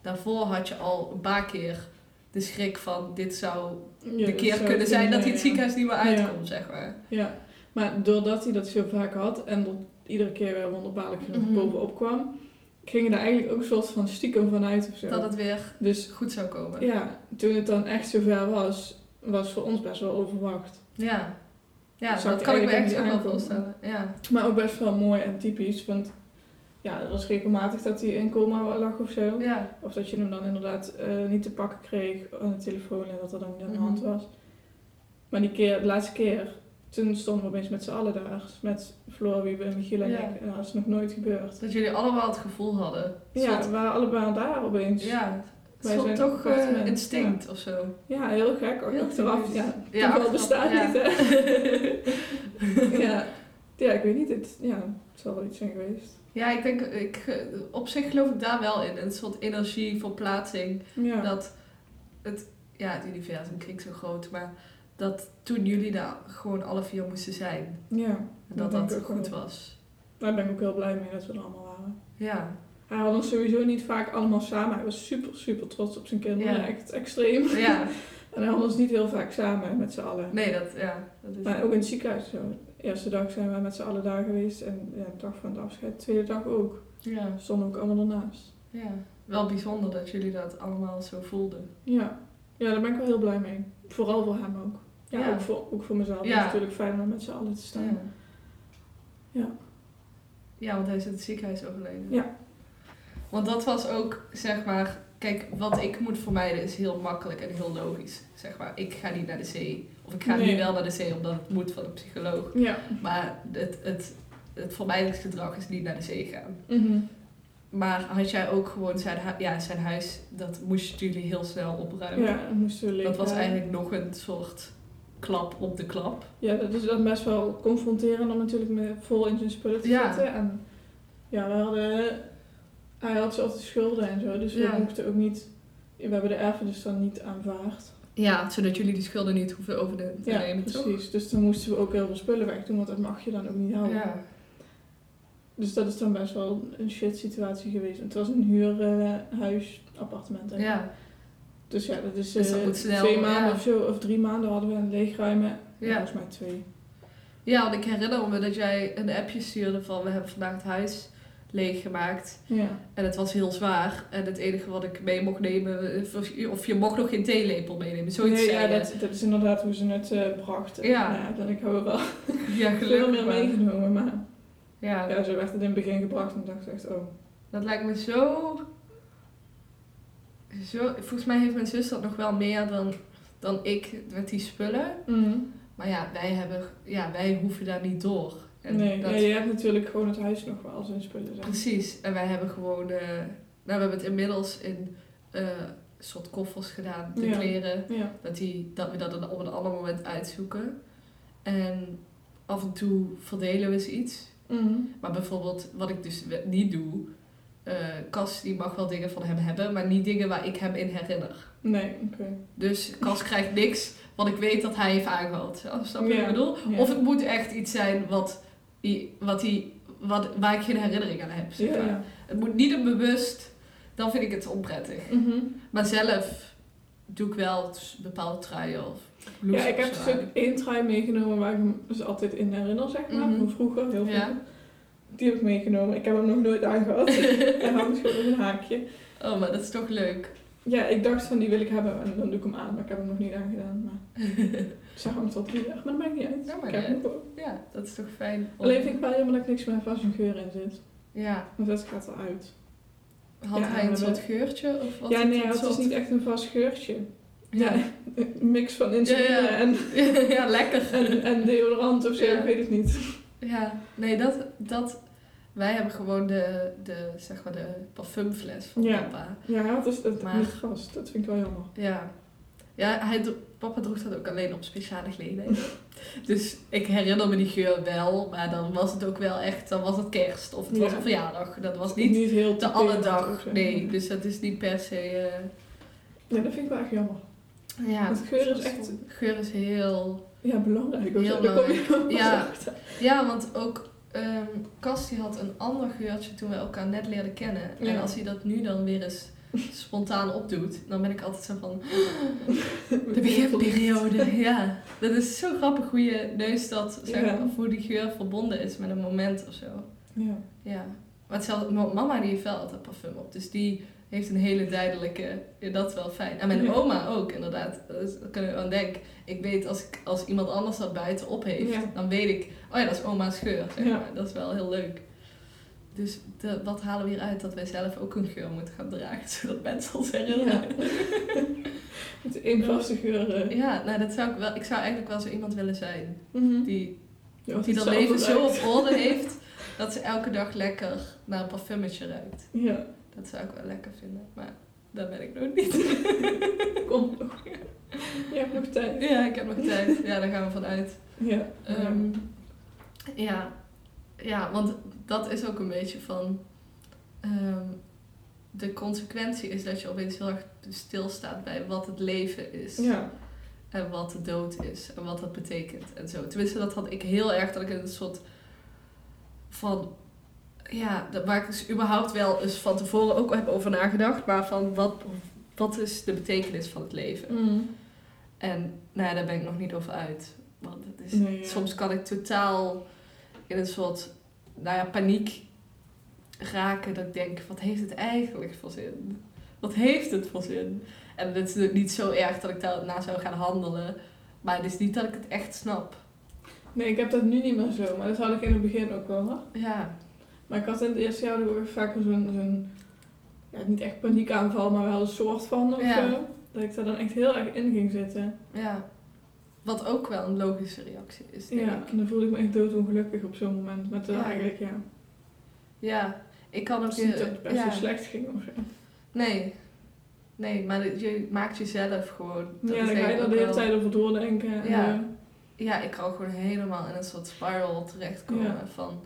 daarvoor had je al een paar keer de schrik van dit zou Ja, de keer zou kunnen zijn dat hij het ziekenhuis niet meer uitkomt, zeg maar. Ja, maar doordat hij dat zo vaak had en iedere keer weer wonderbaarlijk genoeg Mhm. bovenop kwam, ging er eigenlijk ook een soort van stiekem vanuit of zo. Dat het weer Dus goed zou komen. ja, toen het dan echt zover was, was voor ons best wel overwacht. Ja, ja dat kan ik me echt ook wel voorstellen. Ja. Maar ook best wel mooi en typisch, want ja, het was regelmatig dat hij in coma lag of zo. Ja. Of dat je hem dan inderdaad eh, niet te pakken kreeg aan de telefoon en dat er dan niet aan de Mhm. hand was. Maar die keer, de laatste keer, toen stonden we opeens met z'n allen daar. Dus Met Floor, Wiebe, Michiel en Ja. ik. En dat is nog nooit gebeurd. Dat jullie allemaal het gevoel hadden. Ja, soort- we waren allebei daar opeens. ja. Het is toch appartement, instinct of zo. Ja, heel gek. Ook Heel achteraf, ja, Ja, achteraf, bestaat ja. niet, hè. ja. ja, ik weet niet. Het, ja, het zal wel iets zijn geweest. Ja, ik denk, ik, eh, op zich geloof ik daar wel in. Een soort energie, verplaatsing. Ja. Dat het, ja, het universum klinkt zo groot, maar dat toen jullie daar gewoon alle vier moesten zijn. ja. En dat dat goed wel. was. Daar ben ik ook heel blij mee dat we er allemaal waren. Ja, Hij had ons sowieso niet vaak allemaal samen. Hij was super, super trots op zijn kinderen. Ja. Echt extreem. ja. En hij had ons niet heel vaak samen met z'n allen. Nee, dat, ja. Dat is Maar ook in het ziekenhuis zo. De eerste dag zijn we met z'n allen daar geweest. En ja, de dag van het afscheid, de tweede dag ook. ja, We stonden ook allemaal ernaast. ja. Wel bijzonder dat jullie dat allemaal zo voelden. Ja. ja, daar ben ik wel heel blij mee. Vooral voor hem ook. Ja, Ja. Ook, voor, ook voor mezelf. Ja. Het is natuurlijk fijn om met z'n allen te staan. Ja. Ja, want hij is in het ziekenhuis overleden. Ja. Want dat was ook, zeg maar... Kijk, wat ik moet vermijden is heel makkelijk en heel logisch. Zeg maar, ik ga niet naar de zee. Of ik ga Nee. nu wel naar de zee omdat het moet van een psycholoog. Ja. Maar het, het, het vermijdingsgedrag is niet naar de zee gaan. Mhm. Maar had jij ook gewoon zijn, ja, zijn huis, dat moesten jullie heel snel opruimen. Ja, dan moesten we dat was eigenlijk nog een soort klap op de klap. Ja, dat is dan best wel confronterend om natuurlijk met vol in zijn spullen te Ja. zitten. En ja, we hadden... Hij had zelf de schulden en zo, dus we mochten ook niet... We hebben de erfenis dan niet aanvaard. Ja, zodat jullie die schulden niet hoeven over te Ja, nemen, toch? precies. Dus dan moesten we ook heel veel spullen wegdoen, want dat mag je dan ook niet houden. Ja. Dus dat is dan best wel een shit situatie geweest. Het was een huurhuis, appartement. eigenlijk. Ja. Dus ja, dat is dat eh, snel, twee maanden ja. of zo, of drie maanden hadden we een leegruimen. Ja. Volgens mij twee. ja, want ik herinner me dat jij een appje stuurde van we hebben vandaag het huis leeggemaakt. Ja. En het was heel zwaar. En het enige wat ik mee mocht nemen, of je mocht nog geen theelepel meenemen. Zoiets nee, ja, dat, dat is inderdaad hoe ze het eh, brachten. Ja. Nou ja, dan ik heb wel Ja, veel meer maar. meegenomen. Maar Ja, ja, zo werd het in het begin gebracht en ik dacht echt, oh. dat lijkt me zo... zo... Volgens mij heeft mijn zus dat nog wel meer dan, dan ik met die spullen. Maar ja, wij, hebben, ja, wij hoeven daar niet door. En nee, dat- ja, je hebt natuurlijk gewoon het huis nog wel zijn spullen. Zijn. Precies. En wij hebben gewoon... eh, nou, we hebben het inmiddels in een soort koffers gedaan, de Ja. kleren. Ja. Dat, die, dat we dat dan op een ander moment uitzoeken. En af en toe verdelen we eens iets. Mhm. Maar bijvoorbeeld, wat ik dus niet doe... eh Cas die mag wel dingen van hem hebben, maar niet dingen waar ik hem in herinner. Nee, oké. Dus Cas krijgt niks wat ik weet dat hij heeft aangehad. Ja, Snap je wat ik bedoel? ja. Of het moet echt iets zijn wat, wat hij, wat, waar ik geen herinnering aan heb. Zeg Ja, maar. ja. Het moet niet een bewust, dan vind ik het onprettig. Mhm. Maar zelf doe ik wel bepaalde truien of Ja, ik heb ook aan. één trui meegenomen waar ik me dus altijd in herinner, zeg maar. Mhm. Van vroeger, heel vroeger. Die heb ik meegenomen. Ik heb hem nog nooit aangehad. Hij hangt gewoon op een haakje. Oh, maar dat is toch leuk. Ja, ik dacht van die wil ik hebben en dan doe ik hem aan. Maar ik heb hem nog niet aangedaan. Maar ze hangt al drie jaar, maar dat maakt niet uit. Ja, ik heb hem. Ja, dat is toch fijn. om- Alleen vind ik wel jammer dat ik niks meer van zijn geur in zit. Ja. Want dat gaat eruit. Had Ja, hij een soort geurtje? Of wat ja, nee, het is niet echt een vast geurtje. Ja. Een mix van insuline. En, ja, lekker. en, en deodorant of zo, ik weet het niet. Ja, nee, dat, dat... Wij hebben gewoon de, de, zeg maar, de parfumfles van Ja. papa. Ja, het is het Maar- niet vast. Dat vind ik wel jammer. Ja. Ja, hij, papa droeg dat ook alleen op speciale gelegenheden. dus ik herinner me die geur wel, maar dan was het ook wel echt, dan was het kerst of het was een verjaardag. Dat was niet heel de alle typerend of dag. zo. Nee, dus dat is niet per se... eh, Ja, dat vind ik wel echt jammer. ja, Want geur is echt- Geur is heel... Ja, belangrijk. of Heel. Daar kom je Ja. achter. Ja, want ook Cas die had een ander geurtje toen we elkaar net leerden kennen. En als hij dat nu dan weer eens spontaan opdoet, dan ben ik altijd zo van de beginperiode. Ja, dat is zo grappig hoe je neus dat, zeg maar, hoe die geur verbonden is met een moment of zo. Ja. Ja. Maar hetzelfde, mama die heeft wel altijd parfum op, dus die heeft een hele duidelijke, ja, dat is wel fijn. En mijn Ja. oma ook, inderdaad. Dus daar kunnen we aan denken. Ik weet als, ik, als iemand anders dat buiten op heeft, Ja. dan weet ik, oh ja, dat is oma's geur. Zeg Ja. maar. Dat is wel heel leuk. Dus de, wat halen we hier uit dat wij zelf ook een geur moeten gaan dragen, zodat mensen ons herinneren. Met één vaste geur. eh. Ja, nou dat zou ik wel. Ik zou eigenlijk wel zo iemand willen zijn Mhm. die, Ja, die dat leven zo op orde heeft dat ze elke dag lekker naar een parfummetje ruikt. Ja, Dat zou ik wel lekker vinden, maar daar ben ik nog niet. komt nog. Je hebt nog tijd. ja, ik heb nog tijd. Ja, daar gaan we vanuit. Ja. Ehm, ja. ja, want dat is ook een beetje van. ehm, de consequentie is dat je opeens heel erg stilstaat bij wat het leven is. ja. En wat de dood is en wat dat betekent en zo. Tenminste, dat had ik heel erg dat ik in een soort van. Ja, dat- waar ik dus überhaupt wel eens van tevoren ook heb over nagedacht. Maar van wat, wat is de betekenis van het leven? Mhm. En nou ja, daar ben ik nog niet over uit. Want het is, Nee, soms kan ik totaal in een soort nou ja, paniek raken. Dat ik denk, wat heeft het eigenlijk voor zin? Wat heeft het voor zin? En het is niet zo erg dat ik daarna zou gaan handelen. Maar het is niet dat ik het echt snap. Nee, ik heb dat nu niet meer zo, maar dat had ik in het begin ook wel. Hoor. Ja, Maar ik had in het eerste jaar ook vaak zo'n, zo'n ja, niet echt paniekaanval, maar wel een soort van of Ja. zo. Dat ik daar dan echt heel erg in ging zitten. ja. Wat ook wel een logische reactie is, denk Ja, ik. en dan voelde ik me echt doodongelukkig op zo'n moment. Met Ja. eigenlijk, ja. Ja, ik kan ook... Het niet dat het best zo slecht ging of zo. Nee. Nee, maar je maakt jezelf gewoon... dat ja, dan ga je er de hele wel- tijd over doordenken. En, Ja. eh, Ja, ik kan gewoon helemaal in een soort spiral terechtkomen Ja. van...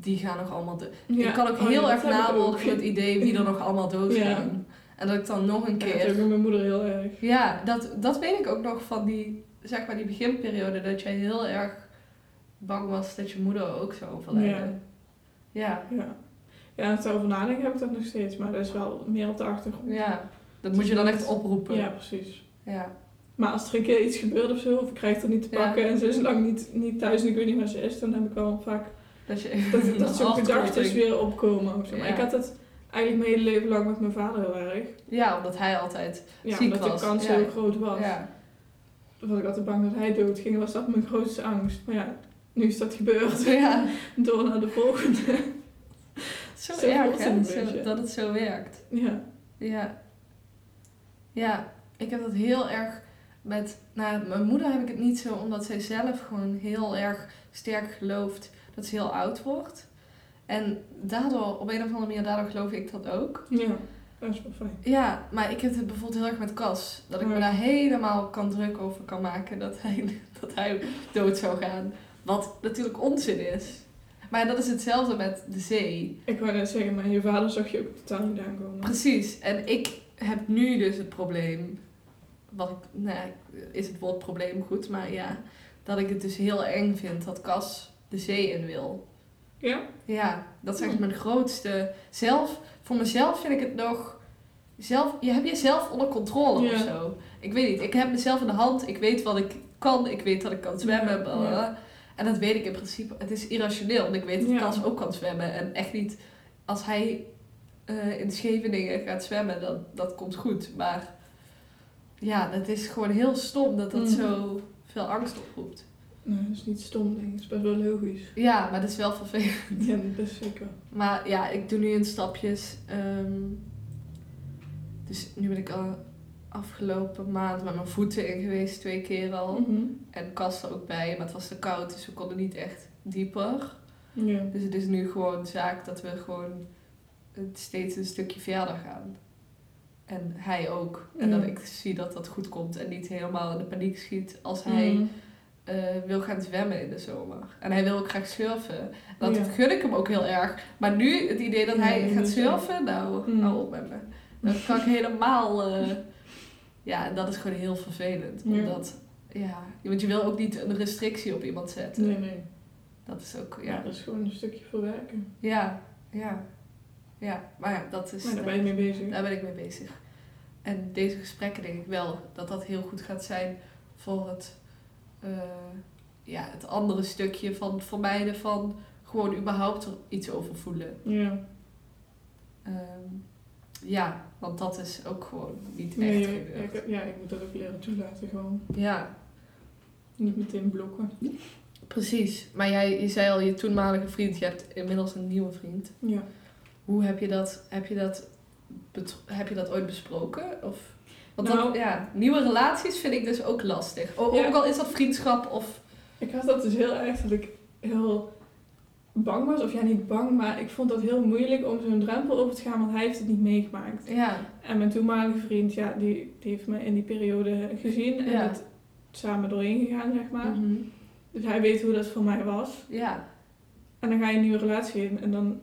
Die gaan nog allemaal dood. ja. Ik kan ook Oh, heel ja, erg ook. van het idee wie er nog allemaal doodgaan. En dat ik dan nog een Ja, dat heb ik keer... met mijn moeder heel erg. Ja, dat, dat weet ik ook nog van die, zeg maar die beginperiode. Dat jij heel erg bang was dat je moeder ook zou overlijden. Ja. Ja. Ja, en het over nadenken heb ik dat nog steeds, maar dat is wel meer op de achtergrond. Ja, dat moet je dan echt oproepen. Ja, precies. Ja. Maar als er een keer iets gebeurt of zo, of ik krijg het er niet te Ja. pakken en ze is lang niet, niet thuis en ik weet niet waar ze is, dan heb ik wel vaak Dat je dat, dat zo'n gedachten weer opkomen. Maar Ja. ik had het eigenlijk mijn hele leven lang met mijn vader heel erg. Ja, omdat hij altijd Ja, Ziek omdat was, de kans ja. heel groot was. Ja. Was ik altijd bang dat hij doodging, was dat mijn grootste angst. Maar ja, nu is dat gebeurd. ja. Door naar de volgende. Zo, Zo erg, hè? dat het zo werkt. Ja. Ja. Ja, ik heb dat heel erg met... Nou, mijn moeder heb ik het niet zo, omdat zij zelf gewoon heel erg sterk gelooft dat ze heel oud wordt. En daardoor, op een of andere manier, daardoor geloof ik dat ook. Ja, dat is wel fijn. Ja, maar ik heb het bijvoorbeeld heel erg met Cas. Dat ik me daar helemaal kan druk over kan maken dat hij, dat hij dood zou gaan. Wat natuurlijk onzin is. Maar dat is hetzelfde met de zee. Ik wou net zeggen, maar je vader zag je ook totaal niet aankomen. Precies. En ik heb nu dus het probleem. Wat ik, nou ja, is het woord probleem goed, maar ja. Dat ik het dus heel eng vind dat Cas de zee in wil. Ja? Ja, dat is echt mijn grootste. Zelf, voor mezelf vind ik het nog. Zelf, je hebt jezelf onder controle Ja. of zo. Ik weet niet, ik heb mezelf in de hand. Ik weet wat ik kan. Ik weet dat ik kan zwemmen. Ja. En dat weet ik in principe. Het is irrationeel, want ik weet dat Ja. Cas ook kan zwemmen. En echt niet, als hij eh, in Scheveningen gaat zwemmen, dan, dat komt goed. Maar ja, het is gewoon heel stom dat dat Mhm. zo veel angst oproept. Nee, dat is niet stom, denk ik. Dat is best wel logisch. Ja, maar dat is wel vervelend. Ja, dat is zeker. Maar ja, ik doe nu in stapjes. ehm, dus nu ben ik al afgelopen maand met mijn voeten in geweest, twee keer al. Mhm. En kast er ook bij, maar het was te koud, dus we konden niet echt dieper. Ja. Dus het is nu gewoon zaak dat we gewoon het steeds een stukje verder gaan. En hij ook. En Ja. dat ik zie dat dat goed komt en niet helemaal in de paniek schiet als hij Mhm. Eh, wil gaan zwemmen in de zomer. En hij wil ook graag surfen. Dat Ja. gun ik hem ook heel erg. Maar nu, het idee dat hij Nee, gaat surfen, nou, Mm. hou op met me. Dat kan ik helemaal... eh, ja, dat is gewoon heel vervelend. Ja. Omdat, ja, want je wil ook niet een restrictie op iemand zetten. Nee, nee. Dat is ook, Ja, ja. dat is gewoon een stukje verwerken. Ja, ja. Ja, maar ja, dat is... Maar daar eh, ben je mee bezig. Daar ben ik mee bezig. En deze gesprekken denk ik wel dat dat heel goed gaat zijn voor het, eh, ja, het andere stukje van vermijden van gewoon überhaupt er iets over voelen. Ja. Ehm, ja, want dat is ook gewoon niet echt gebeurd. ik, ja, ik moet dat ook leren toelaten gewoon. Ja, Niet meteen blokken. precies. Maar jij, je zei al, je toenmalige vriend, je hebt inmiddels een nieuwe vriend. Ja. Hoe heb je dat, heb je dat, heb je dat ooit besproken? Of, want Nou- dat, ja, nieuwe relaties vind ik dus ook lastig. O-. Ook al is dat vriendschap of... Ik had dat dus heel erg dat ik heel bang was. Of ja, niet bang, maar ik vond dat heel moeilijk om zo'n drempel over te gaan, want hij heeft het niet meegemaakt. Ja, En mijn toenmalige vriend, ja, die, die heeft me in die periode gezien en Ja. het samen doorheen gegaan, zeg maar. Mhm. Dus hij weet hoe dat voor mij was. ja, En dan ga je een nieuwe relatie in en dan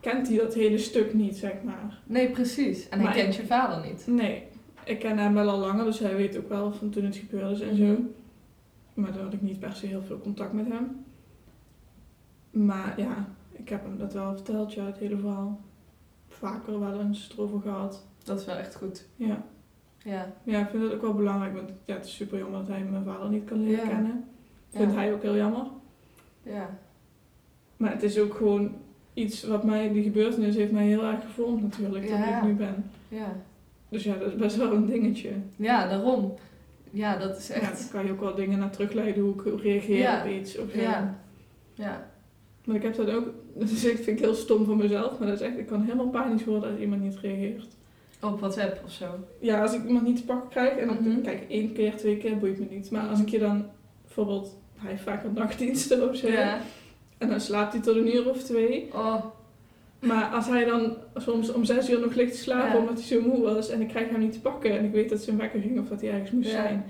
kent hij dat hele stuk niet, zeg maar. nee precies. En hij Maar kent ik- je vader niet. Nee, ik ken hem wel al langer, dus hij weet ook wel van toen het gebeurd is en zo. Maar toen had ik niet per se heel veel contact met hem. Maar ja, ik heb hem dat wel verteld, ja, het hele verhaal. Vaker wel eens erover gehad. Dat is wel echt goed. Ja. Ja, ja, ik vind het ook wel belangrijk, want ja, het is super jammer dat hij mijn vader niet kan leren Ja. kennen. Vindt ja, hij ook heel jammer. ja. Maar het is ook gewoon iets wat mij, die gebeurtenis heeft mij heel erg gevormd natuurlijk, dat ik nu ben. ja. Dus ja, dat is best wel een dingetje. Ja, daarom. Ja, dat is Ja, echt... dan kan je ook wel dingen naar terugleiden hoe ik reageer Ja. op iets. Of zo. Ja. Ja. Maar ik heb dat ook, dat is echt, vind ik heel stom van mezelf, maar dat is echt, ik kan helemaal panisch worden als iemand niet reageert. Op WhatsApp of zo. Ja, als ik iemand niet te pakken krijg, en dan, Mhm. kijk, één keer, twee keer boeit me niet. Maar als ik je dan, bijvoorbeeld, hij heeft vaak een nachtdiensten of zo, Ja. en dan slaapt hij tot een uur of twee. Oh, Maar als hij dan soms om zes uur nog ligt te slapen Ja. omdat hij zo moe was, en ik krijg hem niet te pakken, en ik weet dat zijn wekker ging of dat hij ergens moest Ja. zijn,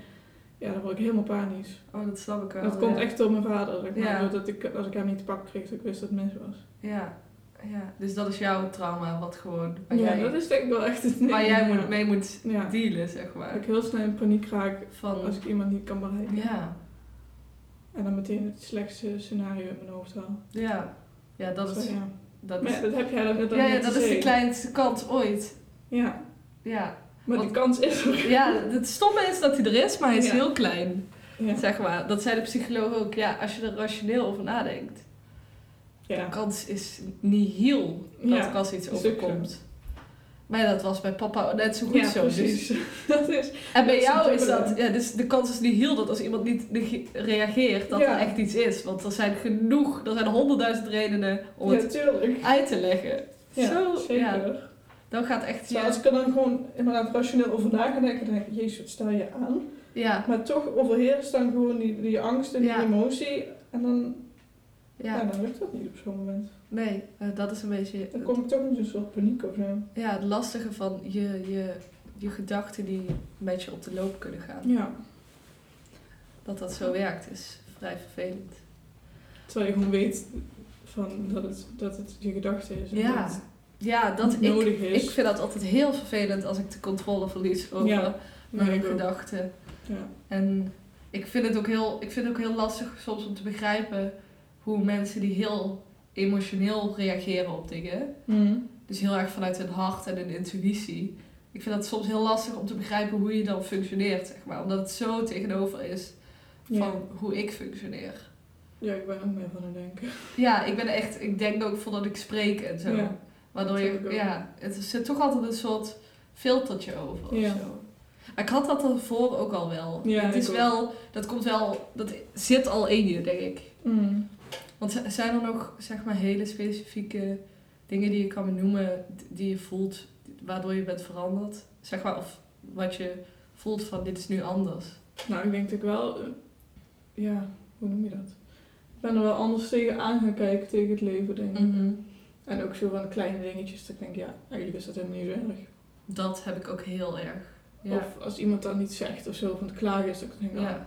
ja, dan word ik helemaal panisch. oh, dat snap ik wel. dat komt echt door mijn vader, zeg maar. Dat ik, als ik hem niet te pakken kreeg, dat ik wist dat het mis was. Ja. ja. Dus dat is jouw trauma, wat gewoon... Ja, jij, dat is denk ik wel echt het ding. waar jij moet, mee moet dealen, zeg Dat maar. ik heel snel in paniek raak Van... als ik iemand niet kan bereiken. Ja. En dan meteen het slechtste scenario in mijn hoofd haal. Ja. Ja, dat is... Dat Maar is ja, dat heb jij dan net al ja, ja, dat is de kleinste kans ooit. Ja, Ja. maar Want- die kans is er. Ja, het stomme is dat hij er is, maar hij is Ja. heel klein. Ja. Zeg maar. Dat zei de psycholoog ook. Ja, als je er rationeel over nadenkt. ja. De kans is nihil dat er als iets overkomt. Maar ja, dat was bij papa net zo goed Ja, zo. Dus. dat is... En bij Dat jou is dat, ja, dus de kans is nihil dat als iemand niet reageert, dat Ja. er echt iets is. Want er zijn genoeg, er zijn honderdduizend redenen om Ja, het tuurlijk. uit te leggen. Ja, Zo, zeker. ja. Dan gaat echt Maar je... als ik er dan gewoon inderdaad rationeel over na ga denken, dan denk ik, jezus, wat stel je aan? Ja, Maar toch overheerst dan gewoon die, die angst en die Ja. emotie. En dan, ja. ja. dan lukt dat niet op zo'n moment. Nee, eh, dat is een beetje... Dan kom ik toch in een soort paniek of zo. Ja, het lastige van je, je, je gedachten die met je op de loop kunnen gaan. Ja. Dat dat zo werkt is vrij vervelend. Terwijl je gewoon weet van dat, het, dat het je gedachte is. Ja, dat ja dat niet ik, nodig is. ik vind dat altijd heel vervelend als ik de controle verlies over Ja, mijn gedachten. Ja. En ik vind, het ook heel, ik vind het ook heel lastig soms om te begrijpen hoe mensen die heel emotioneel reageren op dingen, Mhm. dus heel erg vanuit hun hart en hun intuïtie. Ik vind dat soms heel lastig om te begrijpen hoe je dan functioneert, zeg maar. Omdat het zo tegenover is van Ja. hoe ik functioneer. ja, ik ben ook meer van het denken. Ja, ik ben echt, ik denk ook voordat ik spreek en zo. Ja. Waardoor je, ja, het zit toch altijd een soort filtertje over of zo. Maar ik had dat ervoor ook al wel. Ja, het ik is ook. wel, dat komt wel, dat zit al in je, denk ik. Mhm. Want zijn er nog, zeg maar, hele specifieke dingen die je kan benoemen, die je voelt, waardoor je bent veranderd? Zeg maar, of wat je voelt van, dit is nu anders. Nou, ik denk dat ik wel, eh, ja, hoe noem je dat? Ik ben er wel anders tegen aan gaan kijken tegen het leven, denk ik. Mhm. En ook zo van kleine dingetjes, dat ik denk, ja, eigenlijk is dat helemaal niet zo erg. Dat heb ik ook heel erg. Ja. Of als iemand dan niet zegt of zo, van het klagen is, dat ik denk, ja. ja.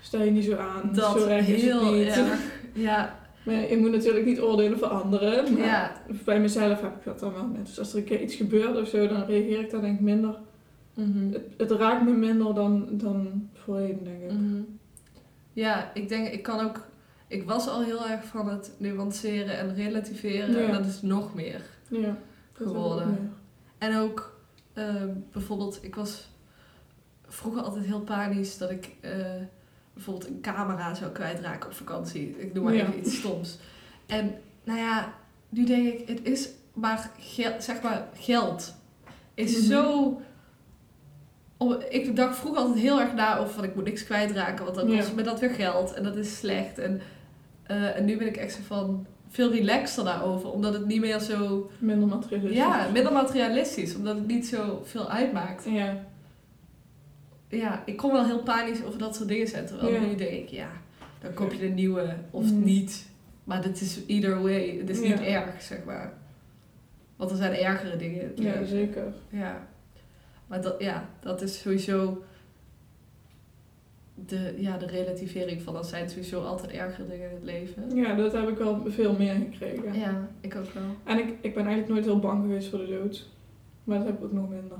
stel je niet zo aan, Dat zo erg is het heel niet. erg. Ja, Maar je moet natuurlijk niet oordelen voor anderen, maar ja. bij mezelf heb ik dat dan wel net. Dus als er een keer iets gebeurt of zo, dan reageer ik daar denk ik minder. Mhm. Het, het raakt me minder dan, dan voorheen, denk ik. Mhm. Ja, ik denk, ik kan ook. Ik was al heel erg van het nuanceren en relativeren. Ja. En dat is nog meer. Ja. ik Geworden. ook meer. En ook ehm, bijvoorbeeld, ik was vroeger altijd heel panisch dat ik eh, bijvoorbeeld een camera zou kwijtraken op vakantie. Ik noem maar Ja. even iets stoms. En nou ja, nu denk ik, het is maar geld, zeg maar geld. Is Mhm. zo. om- ik dacht vroeger altijd heel erg na over van ik moet niks kwijtraken, want dan Ja. kost me dat weer geld en dat is slecht. En, eh, en nu ben ik echt zo van veel relaxter daarover, omdat het niet meer zo Minder materialistisch. ja, minder materialistisch, omdat het niet zo veel uitmaakt. Ja. Ja, ik kon wel heel panisch over dat soort dingen zijn. Terwijl Ja. nu denk ik, ja, dan koop je een nieuwe of Mm. niet. Maar dit is either way. Het is niet erg, zeg maar. Want er zijn ergere dingen. in het ja, leven. zeker. ja. Maar dat, ja, dat is sowieso de, ja, de relativering van er zijn sowieso altijd ergere dingen in het leven. Ja, dat heb ik wel veel meer gekregen. Ja, ik ook wel. En ik, ik ben eigenlijk nooit heel bang geweest voor de dood. Maar dat heb ik ook nog minder.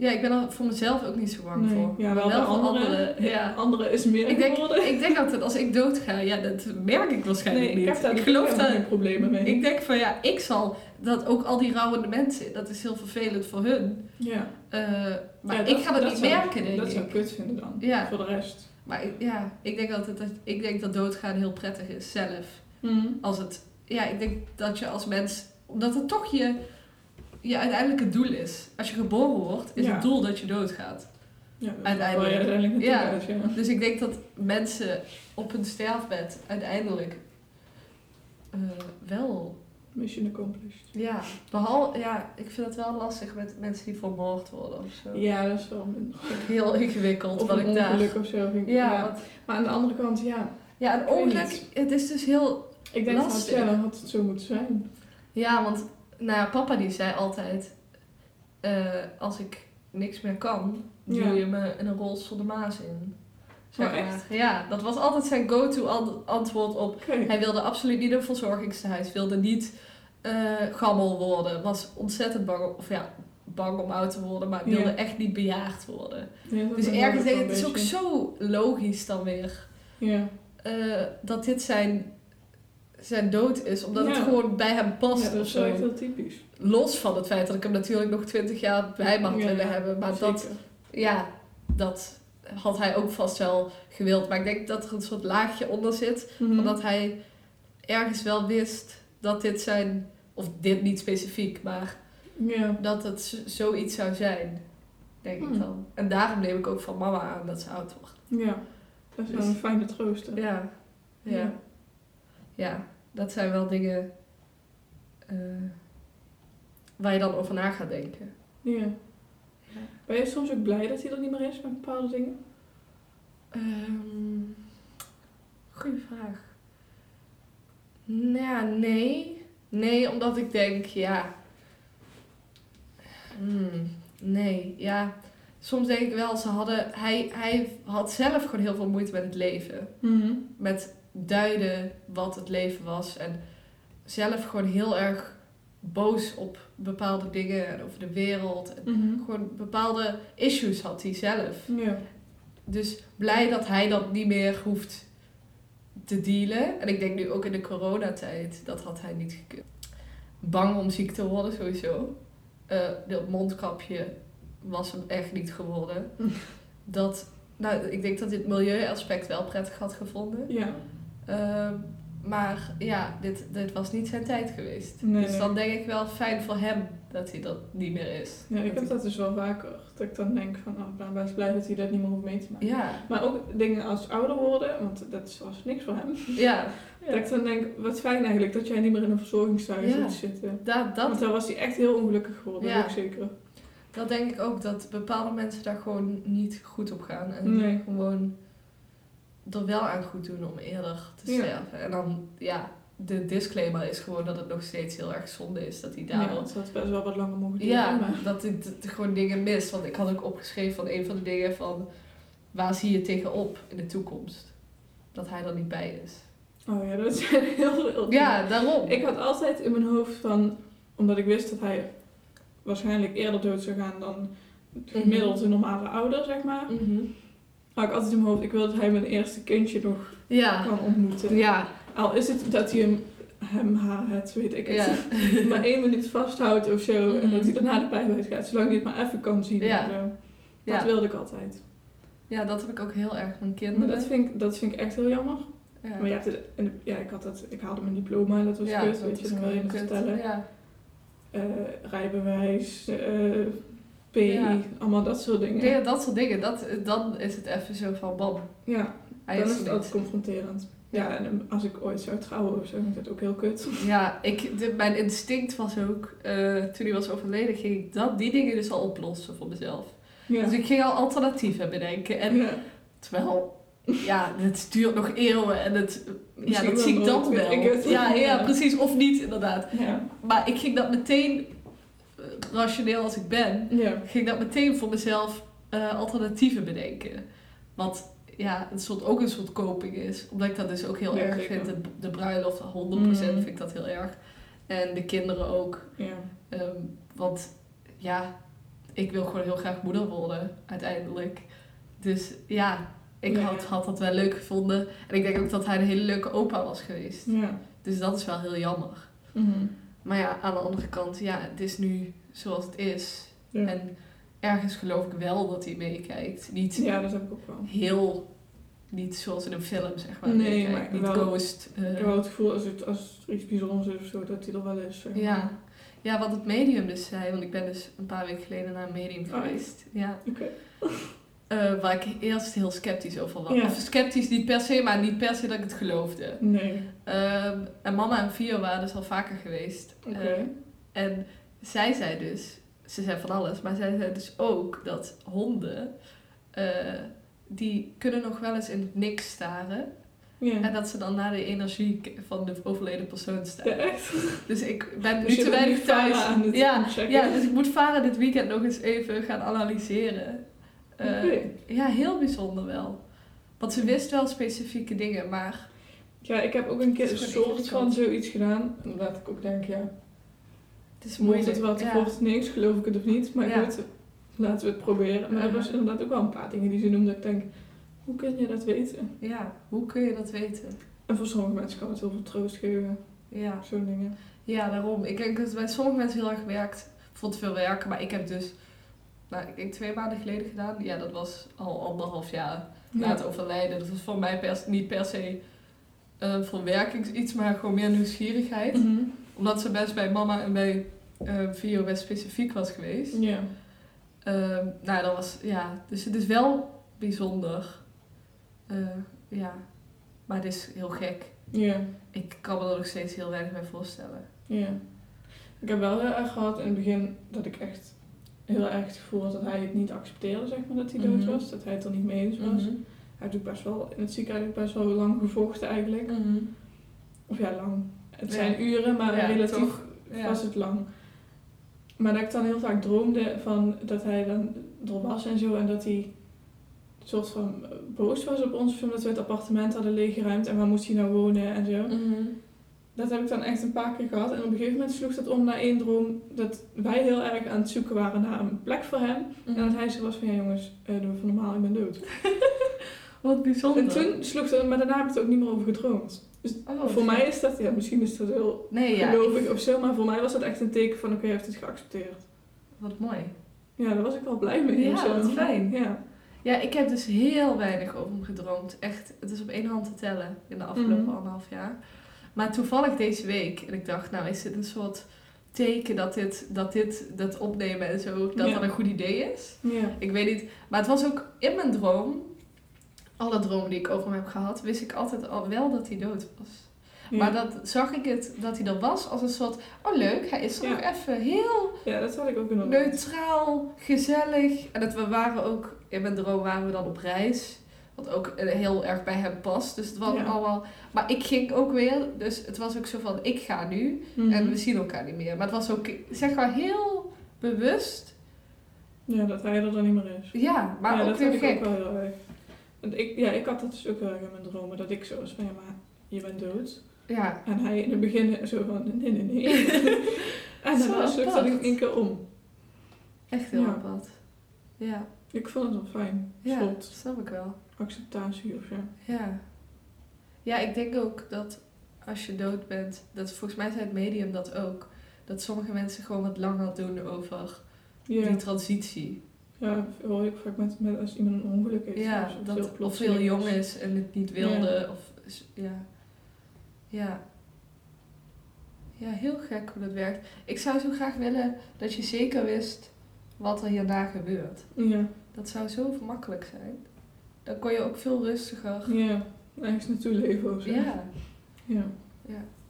Ja, ik ben er voor mezelf ook niet zo bang Nee. voor. Ja, wel, wel voor andere. anderen. Ja. Andere is meer Ik denk, geworden. ik denk altijd, als ik dood ga, ja, dat merk ik waarschijnlijk nee, niet. ik heb daar ik geloof dat. problemen mee. Ik denk van ja, ik zal dat ook al die rouwende mensen, dat is heel vervelend voor hun. ja. Eh, maar Ja, ik ga dat, dat niet zou- merken, denk Dat ik. zou ik kut vinden dan. Ja. Voor de rest. Maar ik- ja, ik denk altijd dat ik denk dat doodgaan heel prettig is zelf. Als het, ja, ik denk dat je als mens, omdat het toch je, je uiteindelijke doel is. Als je geboren wordt, is Ja. het doel dat je doodgaat. Ja, Uiteindelijk. uiteindelijk Ja. Dus ik denk dat mensen op hun sterfbed uiteindelijk eh, wel Mission accomplished. Ja, behalve, ja, ik vind het wel lastig met mensen die vermoord worden of zo. Ja, dat is wel minder. Heel ingewikkeld Of wat een ik daar. ongeluk of zo. Vind ik, Ja, Maar aan de andere kant, ja. ja, een ongeluk, het is dus heel. Ik denk dat Lastig. had het zo moeten zijn. Ja, want nou ja, papa die zei altijd: eh, als ik niks meer kan, duw Ja. je me in een rolstoel de maas in. Zeg Oh, maar. Ja, dat was altijd zijn go-to an- antwoord op. Hij wilde absoluut niet een verzorgingstehuis, wilde niet eh, gammel worden, was ontzettend bang, of ja, bang om oud te worden, maar wilde Ja. echt niet bejaagd worden. Ja, Dus ergens denk ik, het is ook zo logisch dan weer, Ja. eh, dat dit zijn, zijn dood is, omdat het gewoon bij hem past. ja, dat is wel echt heel typisch. Los van het feit dat ik hem natuurlijk nog twintig jaar bij me had Ja, willen hebben, maar dat, ja, dat had hij ook vast wel gewild. Maar ik denk dat er een soort laagje onder zit, Mhm. omdat hij ergens wel wist dat dit zijn, of dit niet specifiek, maar Ja. dat het zoiets zou zijn, denk ik Hmm. dan. En daarom neem ik ook van mama aan dat ze oud wordt. Ja. Dat is wel Dus- een fijne troost. hè. Ja, ja, ja. dat zijn wel dingen eh, waar je dan over na gaat denken. Ja. Ben je soms ook blij dat hij er niet meer is met bepaalde dingen? Ehm goeie vraag. Nou ja, nee. Nee, omdat ik denk, ja. Hmm, nee, ja. Soms denk ik wel, ze hadden. Hij, hij had zelf gewoon heel veel moeite met het leven. Met duiden wat het leven was. En zelf gewoon heel erg boos op bepaalde dingen en over de wereld. En Mhm. gewoon bepaalde issues had hij zelf. Ja. Dus blij dat hij dat niet meer hoeft te dealen. En ik denk nu ook in de coronatijd, dat had hij niet gekund. Bang om ziek te worden sowieso. Eh dat mondkapje was hem echt niet geworden. Dat, nou, ik denk dat dit milieuaspect wel prettig had gevonden. Ja. Ehm, maar ja, dit, dit was niet zijn tijd geweest. Nee, dus dan denk ik wel fijn voor hem dat hij dat niet meer is. Ja, ik Dat heb dat dus wel vaker. Dat ik dan denk van, oh, ik ben best blij dat hij dat niet meer hoeft mee te maken. Ja, Maar ook dingen als ouder worden, want dat was niks voor hem. ja. Dat ik dan denk, wat fijn eigenlijk dat jij niet meer in een verzorgingshuis Ja. zitten. Dat, dat Want daar was hij echt heel ongelukkig geworden, Ja. zeker. Dat denk ik ook, dat bepaalde mensen daar gewoon niet goed op gaan. En Nee. gewoon er wel aan goed doen om eerder te Ja. sterven. En dan, ja, de disclaimer is gewoon dat het nog steeds heel erg zonde is dat hij Ja, daardoor... het had best wel wat langer mogen duren. Ja, maar- dat d- gewoon dingen mist. Want ik had ook opgeschreven van een van de dingen van... Waar zie je tegenop in de toekomst? Dat hij er niet bij is. Oh ja, dat zijn heel veel. Ja, daarom. Ik had altijd in mijn hoofd van, omdat ik wist dat hij waarschijnlijk eerder dood zou gaan dan Mhm. gemiddeld een normale ouder, zeg maar. Mhm. Had ik altijd in mijn hoofd, ik wil dat hij mijn eerste kindje nog Ja. kan ontmoeten. Ja. Al is het dat hij hem hem, haar, het, weet ik Ja. het, maar één minuut vasthoudt of zo. En Mhm. dat hij daarna de uit gaat, zolang hij het maar even kan zien. Ja. Ja. Dat wilde ik altijd. ja, dat heb ik ook heel erg van Maar kinderen. dat vind, ik, dat vind ik echt heel jammer. ja. Maar je hebt het, in de- ja, ik, had dat, ik haalde mijn diploma en dat was ja, kut, dat weet je, dan wil je het vertellen. Ja. Eh, rijbewijs, eh PI, Ja. allemaal dat soort dingen. Ja, dat soort dingen. Dat, dan is het even zo van bam. Ja, Hij dan is het er altijd confronterend. Ja, en als ik ooit zou trouwen of zo, vind ik dat ook heel kut. Ja, ik, de, mijn instinct was ook, eh, toen hij was overleden, ging ik dat, die dingen dus al oplossen voor mezelf. Ja. Dus ik ging al alternatieven bedenken. En ja. terwijl, ja, het duurt nog eeuwen en het, ja, dat zie ik dan wel. Ja, ja, precies. Of niet, inderdaad. Ja. Maar ik ging dat meteen, eh, rationeel als ik ben, ja. ging dat meteen voor mezelf eh, alternatieven bedenken. Wat ja, een soort, ook een soort coping is. Omdat ik dat dus ook heel Ja, erg vind. De, de bruiloft, 100% Mhm. vind ik dat heel erg. En de kinderen ook. ja. Ehm, want ja, ik wil gewoon heel graag moeder worden, uiteindelijk. Dus ja, ik Ja, had, had dat wel leuk gevonden. En ik denk ook dat hij een hele leuke opa was geweest. Ja. Dus dat is wel heel jammer. Mhm. Maar ja, aan de andere kant, ja, het is nu zoals het is. Ja. En ergens geloof ik wel dat hij meekijkt. Niet ja, dat heb ik ook wel. heel, niet zoals in een film, zeg maar. Nee, maar niet wel- ghost. eh, Ik heb wel het gevoel als, het, als er iets bijzonders is of zo, dat hij er wel is. zeg maar. ja. ja, wat het medium dus zei, want ik ben dus een paar weken geleden naar een medium Oh, geweest. Ja. Oké. Eh, waar ik eerst heel sceptisch over was. Ja. Of sceptisch niet per se, maar niet per se dat ik het geloofde. Nee. Ehm, en mama en Vio waren dus al vaker geweest. Oké. Eh, en zij zei dus, ze zei van alles, maar zij zei dus ook dat honden, eh, die kunnen nog wel eens in het niks staren. Ja. En dat ze dan naar de energie van de overleden persoon ja, echt? Dus ik ben Dus nu te weinig thuis. Ja, ja, dus ik moet varen dit weekend nog eens even gaan analyseren. Eh. Ja, heel bijzonder wel. Want ze wist wel specifieke dingen, maar Ja, ik heb ook een keer een soort van zoiets gedaan. Omdat ik ook denk, ja, het is moeilijk. moeilijk. het wel te ja. kort niks, geloof ik het of niet. Maar Ja. goed, laten we het proberen. Maar er was inderdaad ook wel een paar dingen die ze noemde. Ik denk, hoe kun je dat weten? ja, hoe kun je dat weten? En voor sommige mensen kan het heel veel troost geven. Ja. Zo'n dingen. ja, daarom. Ik denk dat het bij sommige mensen heel erg werkt. Vond veel werken, maar ik heb dus, nou, ik denk twee maanden geleden gedaan. Ja, dat was al anderhalf jaar na het overlijden. Dat was voor mij pers, niet per se een verwerkings iets, maar gewoon meer nieuwsgierigheid. Mhm. Omdat ze best bij mama en bij eh Vio best specifiek was geweest. Ja. Ehm, nou, dat was, ja, dus het is wel bijzonder. Eh, ja, maar het is heel gek. Ja. Ik kan me er nog steeds heel weinig bij voorstellen. Ja. Ik heb wel heel erg gehad in het begin dat ik echt heel erg het gevoel had dat hij het niet accepteerde, zeg maar, dat hij dood Mhm. was. Dat hij het er niet mee eens was. Hij heeft ook best wel in het ziekenhuis best wel lang gevochten eigenlijk. Of ja, lang. Het Ja. zijn uren, maar Ja, relatief? Ja. was het lang. Maar dat ik dan heel vaak droomde van dat hij dan er was en zo. En dat hij een soort van boos was op ons. Omdat we het appartement hadden leeggeruimd. En waar moest hij nou wonen en zo. Mhm. Dat heb ik dan echt een paar keer gehad. En op een gegeven moment sloeg dat om naar één droom. Dat wij heel erg aan het zoeken waren naar een plek voor hem. En dat hij zo was van, ja jongens, doe even normaal, ik ben dood. Wat bijzonder. En toen sloeg dat, maar daarna heb ik het ook niet meer over gedroomd. Oh, voor mij is dat, ja, misschien is dat heel Nee, ja. gelovig of zo. Maar voor mij was dat echt een teken van, oké, hij heeft het geaccepteerd. Wat mooi. Ja, daar was ik wel blij mee. Ja, zo. wat fijn. Ja. Ja, ik heb dus heel weinig over hem gedroomd. Echt, het is op één hand te tellen in de afgelopen Mhm. anderhalf jaar. Maar toevallig deze week, en ik dacht, nou is dit een soort teken dat dit, dat dit, dat opnemen en zo, dat Ja. dat een goed idee is? Ja. Ik weet niet. Maar het was ook in mijn droom, alle dromen die ik over hem heb gehad, wist ik altijd al wel dat hij dood was. Ja. Maar dat zag ik het, dat hij er was als een soort, oh leuk, hij is er nog even heel ja, dat had ik ook inderdaad. neutraal, gezellig. En dat we waren ook, in mijn droom waren we dan op reis. Wat ook eh, heel erg bij hem past. Dus het was Ja. allemaal... Maar ik ging ook weer, dus het was ook zo van, ik ga nu. Mhm. En we zien elkaar niet meer. Maar het was ook, zeg maar, heel bewust. Ja, dat hij er dan niet meer is. Ja, maar ja, ook dat weer ik ook wel heel erg. Want ik, ja, ik had dat dus ook heel erg in mijn dromen. Dat ik zo was van, ja, maar je bent dood. Ja. En hij in het begin zo van, nee, nee, nee. en Zo daarna sloeg dat apart. in één keer om. Echt heel Ja. apart. Ja, Ik vond het wel fijn. Ja, snap ik wel. acceptatie of zo. Ja. Ja, ik denk ook dat als je dood bent, dat volgens mij zei het medium dat ook, dat sommige mensen gewoon wat langer doen over Ja, die transitie. ja hoor ik vaak met, met als iemand een ongeluk heeft. Ja, of dat, of heel jong is. en het niet wilde. Of, is- ja. ja. Ja, heel gek hoe dat werkt. Ik zou zo graag willen dat je zeker wist wat er hierna gebeurt. Ja, Dat zou zo makkelijk zijn. Dan kon je ook veel rustiger. ja, ergens naartoe leven of zo. Ja. Ja.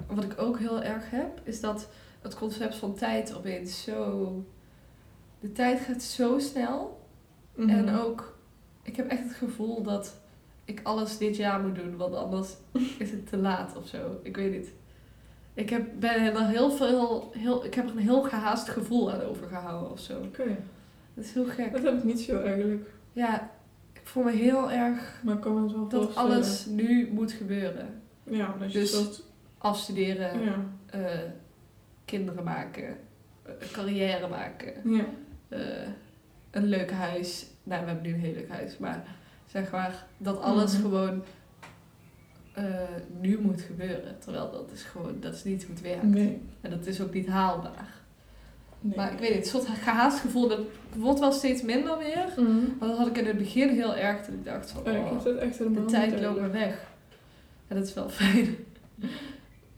Wat ik ook heel erg heb, is dat het concept van tijd opeens zo. De tijd gaat zo snel. Mhm. En ook, ik heb echt het gevoel dat ik alles dit jaar moet doen, want anders is het te laat of zo. Ik weet niet. Ik heb, ben er heel veel, heel, ik heb er een heel gehaast gevoel aan overgehouden of zo. Oké, Dat is heel gek. dat heb ik niet zo eigenlijk. Ja, ik voel me heel erg Maar kan het wel dat alles nu moet gebeuren. Ja, dat je Dus-. Afstuderen, Ja, eh, kinderen maken, eh, carrière maken, ja. eh, een leuk huis. Nou, we hebben nu een heel leuk huis, maar zeg maar dat alles Mhm. gewoon eh, nu moet gebeuren. Terwijl dat is gewoon, dat is niet hoe het werkt. Nee. En dat is ook niet haalbaar. Nee. Maar ik weet niet, een soort gehaast gevoel, dat wordt wel steeds minder weer. Mhm. Maar dat had ik in het begin heel erg, dat ik dacht van, oh, heb dat echt de tijd loopt me weg. En dat is wel fijn.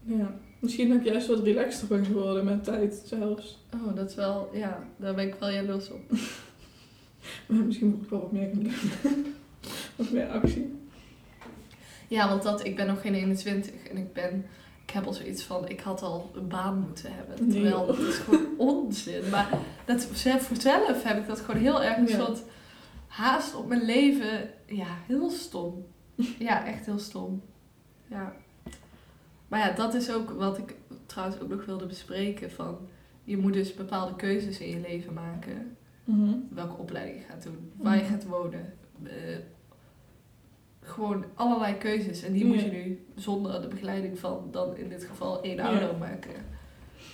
Ja. Misschien dat ik juist wat relaxter ben geworden met tijd zelfs. Oh, dat is wel, ja, daar ben ik wel jaloers op. Maar misschien moet ik wel wat meer gaan doen. wat meer actie. Ja, want dat, ik ben nog geen 21 en ik ben, ik heb al zoiets van, ik had al een baan moeten hebben. Terwijl dat is gewoon onzin. Maar dat, zelf- voor zelf heb ik dat gewoon heel erg een Ja. soort haast op mijn leven. Ja, heel stom. Ja, echt heel stom. Ja. Maar ja, dat is ook wat ik trouwens ook nog wilde bespreken van, je moet dus bepaalde keuzes in je leven maken. Mhm. welke opleiding je gaat doen, waar je Mhm. gaat wonen. eh, gewoon allerlei keuzes. En die moet je nu zonder de begeleiding van dan in dit geval één Ja. ouder maken.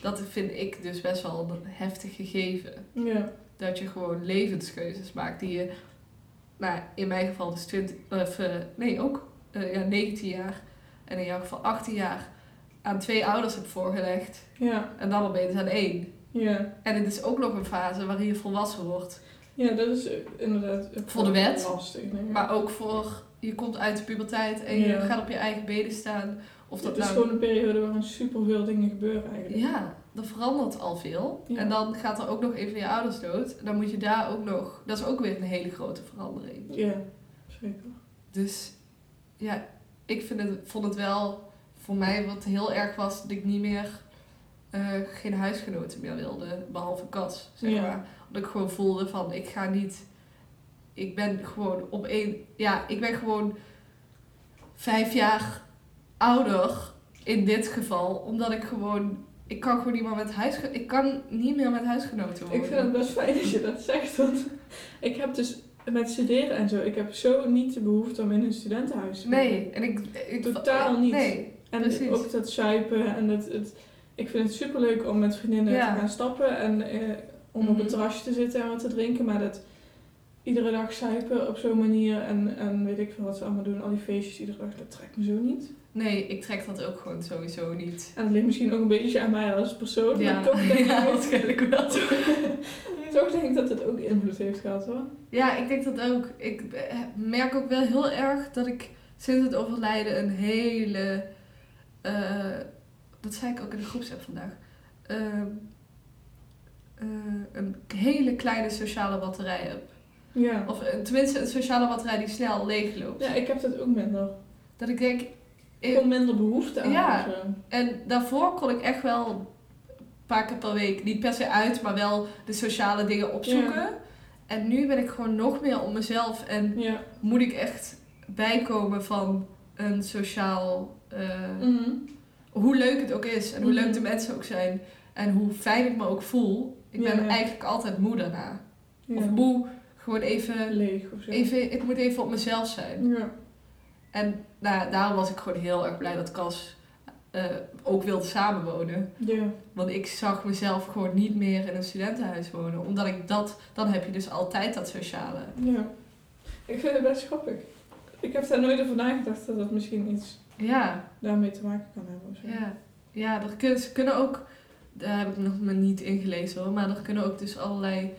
Dat vind ik dus best wel een heftig gegeven. Ja. Dat je gewoon levenskeuzes maakt die je, nou in mijn geval dus 20, of, eh, nee ook eh, ja, 19 jaar en in jouw geval 18 jaar aan twee ouders hebt voorgelegd. Ja. En dan opeens aan één. Ja. En het is ook nog een fase waarin je volwassen wordt. Ja, dat is inderdaad... Voor de wet. Lastig. Maar ook voor, je komt uit de puberteit en je gaat op je eigen benen staan. Of dat het is nou... gewoon een periode waarin superveel dingen gebeuren eigenlijk. Ja, er verandert al veel. Ja. En dan gaat er ook nog een van je ouders dood. En dan moet je daar ook nog... Dat is ook weer een hele grote verandering. Ja, zeker. Dus ja, ik vind het, vond het wel voor mij wat heel erg was dat ik niet meer eh, geen huisgenoten meer wilde, behalve Cas, zeg Ja. maar. Omdat ik gewoon voelde van ik ga niet, ik ben gewoon op één, ja, ik ben gewoon vijf jaar ouder in dit geval, omdat ik gewoon, ik kan gewoon niet meer met huisgenoten, ik kan niet meer met huisgenoten wonen. Ik vind het best fijn dat je dat zegt, want ik heb dus met studeren en zo, ik heb zo niet de behoefte om in een studentenhuis te wonen. Nee, en ik, ik Totaal niet. Nee, En precies. ook dat zuipen en het, het ik vind het superleuk om met vriendinnen Ja. te gaan stappen en eh, om op Mhm. het terrasje te zitten en wat te drinken, maar dat iedere dag zuipen op zo'n manier en, en weet ik veel wat ze allemaal doen, al die feestjes iedere dag, dat trekt me zo niet. Nee, ik trek dat ook gewoon sowieso niet. En dat ligt misschien ook een beetje aan mij als persoon, Ja, maar toch denk, ja, ik, waarschijnlijk wel. toch denk ik dat het ook invloed heeft gehad hoor. Ja, ik denk dat ook. Ik eh, merk ook wel heel erg dat ik sinds het overlijden een hele... eh, dat zei ik ook in de groepsapp vandaag. eh, een hele kleine sociale batterij heb. Ja. Of eh, tenminste een sociale batterij die snel leegloopt. ja, ik heb dat ook minder. Dat ik denk... ik- Gewoon minder behoefte aan. Ja. En daarvoor kon ik echt wel een paar keer per week, niet per se uit, maar wel de sociale dingen opzoeken. En nu ben ik gewoon nog meer om mezelf en Ja. moet ik echt bijkomen van een sociaal. eh, Mhm. hoe leuk het ook is en hoe Mhm. leuk de mensen ook zijn en hoe fijn ik me ook voel. Ik ben Ja, eigenlijk altijd moe daarna. Of moe, gewoon even, Leeg of zo. even. Ik moet even op mezelf zijn. Ja. En nou, daarom was ik gewoon heel erg blij dat Cas eh, ook wilde samenwonen. Ja. Want ik zag mezelf gewoon niet meer in een studentenhuis wonen. Omdat ik dat, dan heb je dus altijd dat sociale. Ja. Ik vind het best grappig. Ik heb daar nooit over nagedacht dat dat misschien iets Ja, daarmee te maken kan hebben. Of zo. ja. Ja, er kun, ze kunnen ook, daar heb ik nog maar niet ingelezen hoor, maar er kunnen ook dus allerlei,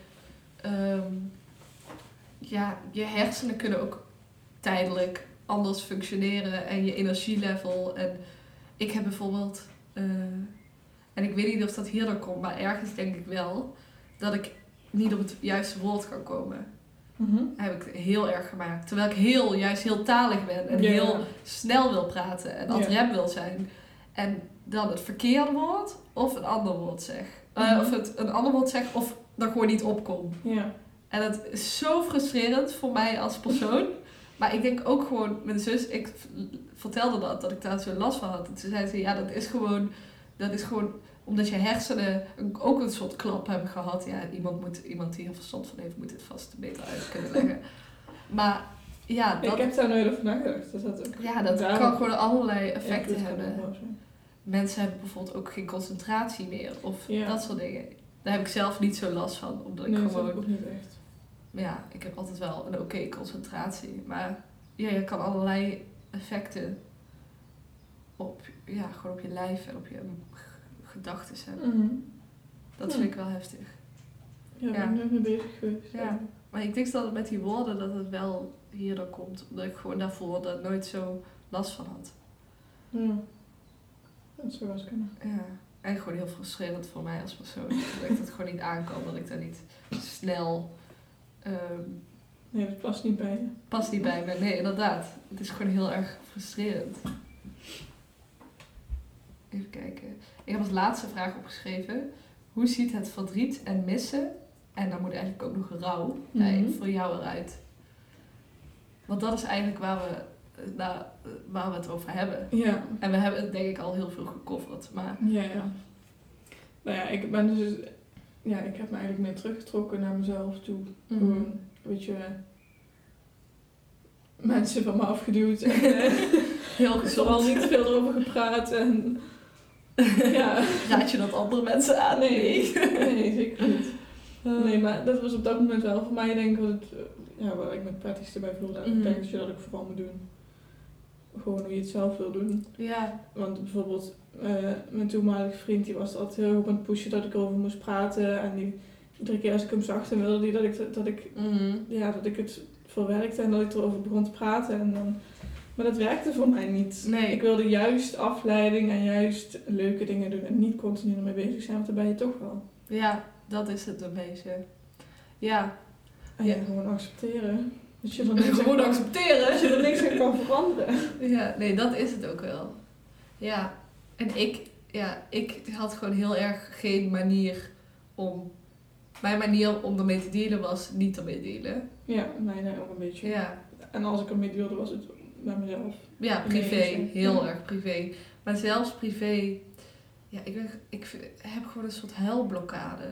ehm, ja, je hersenen kunnen ook tijdelijk anders functioneren en je energielevel. En ik heb bijvoorbeeld, eh, en ik weet niet of dat hierdoor komt, maar ergens denk ik wel, dat ik niet op het juiste woord kan komen. Mhm. Dat heb ik heel erg gemaakt. Terwijl ik heel, juist heel talig ben en heel snel wil praten en ad rem wil zijn. En dan het verkeerde woord of een ander woord zeg. Eh, Mhm. Of het een ander woord zeg of dan gewoon niet opkom. Ja. En dat is zo frustrerend voor mij als persoon. Maar ik denk ook gewoon, mijn zus, ik vertelde dat, dat ik daar zo last van had. En toen zei ze, ja, dat is gewoon, dat is gewoon omdat je hersenen ook een soort klap hebben gehad. Ja, iemand, moet, iemand die er verstand van heeft, moet dit vast beter uit kunnen leggen. Maar ja, dat, Ik heb daar nooit over nagedacht. Dat dat ook ja, dat daarom kan gewoon allerlei effecten hebben. Mensen hebben bijvoorbeeld ook geen concentratie meer. Of Ja. dat soort dingen. Daar heb ik zelf niet zo last van. Omdat ik Nee, dat gewoon ik ook niet echt. Ja, ik heb altijd wel een oké concentratie. Maar ja, je kan allerlei effecten op, ja, gewoon op je lijf en op je gedachten hebben. Mhm. Dat vind ik wel heftig. Ja, ik ben er mee bezig geweest. Ja. Maar ik denk dat het met die woorden dat het wel hierdoor komt. Omdat ik gewoon daarvoor daar nooit zo last van had. Ja. Dat zou wel eens kunnen. Ja. En gewoon heel frustrerend voor mij als persoon. dat ik dat gewoon niet aan kan. Dat ik daar niet snel... ehm Nee, dat past niet bij je. past niet bij me. Nee, inderdaad. Het is gewoon heel erg frustrerend. Even kijken. Ik heb als laatste vraag opgeschreven. Hoe ziet het verdriet en missen, en dan moet eigenlijk ook nog rouw, bij, Mhm. voor jou eruit? Want dat is eigenlijk waar we, nou, waar we het over hebben. Ja. En we hebben het denk ik al heel veel gecoverd. Maar Ja, ja. Nou ja, ik ben dus... Ja, ik heb me eigenlijk meer teruggetrokken naar mezelf toe. Mhm. Gewoon, weet je... Mensen van me afgeduwd. En, eh, heel vooral niet veel erover gepraat. En... Ja. Raad je dat andere mensen aan? Nee. Nee, zeker niet. Nee, maar dat was op dat moment wel voor mij denk ik wat het, ja, waar ik me het prettigste bij voelde. Mhm. Ik denk dat je dat ook vooral moet doen. Gewoon hoe je het zelf wil doen. Ja. Want bijvoorbeeld eh, mijn toenmalige vriend die was altijd heel erg op aan het pushen dat ik erover moest praten. En die, iedere keer als ik hem zag, dan wilde hij dat ik, dat ik, Mhm. ja, dat ik het verwerkte en dat ik erover begon te praten. En dan, maar dat werkte voor mij niet. Nee. Ik wilde juist afleiding en juist leuke dingen doen en niet continu ermee bezig zijn, want dan ben je toch wel. Ja, dat is het een beetje. Ja, En Ja. gewoon accepteren. Dat je er niks gewoon accepteren. Dat je er niks aan kan veranderen. Ja, nee, dat is het ook wel. Ja, en ik, ja, ik had gewoon heel erg geen manier om... Mijn manier om ermee te dealen was niet ermee dealen. Ja, mij nee, ook een beetje. Ja, En als ik ermee deelde, was het bij mezelf. ja privé. Nee, heel ja. erg privé. Maar zelfs privé... Ja, ik, ben, ik heb gewoon een soort huilblokkade.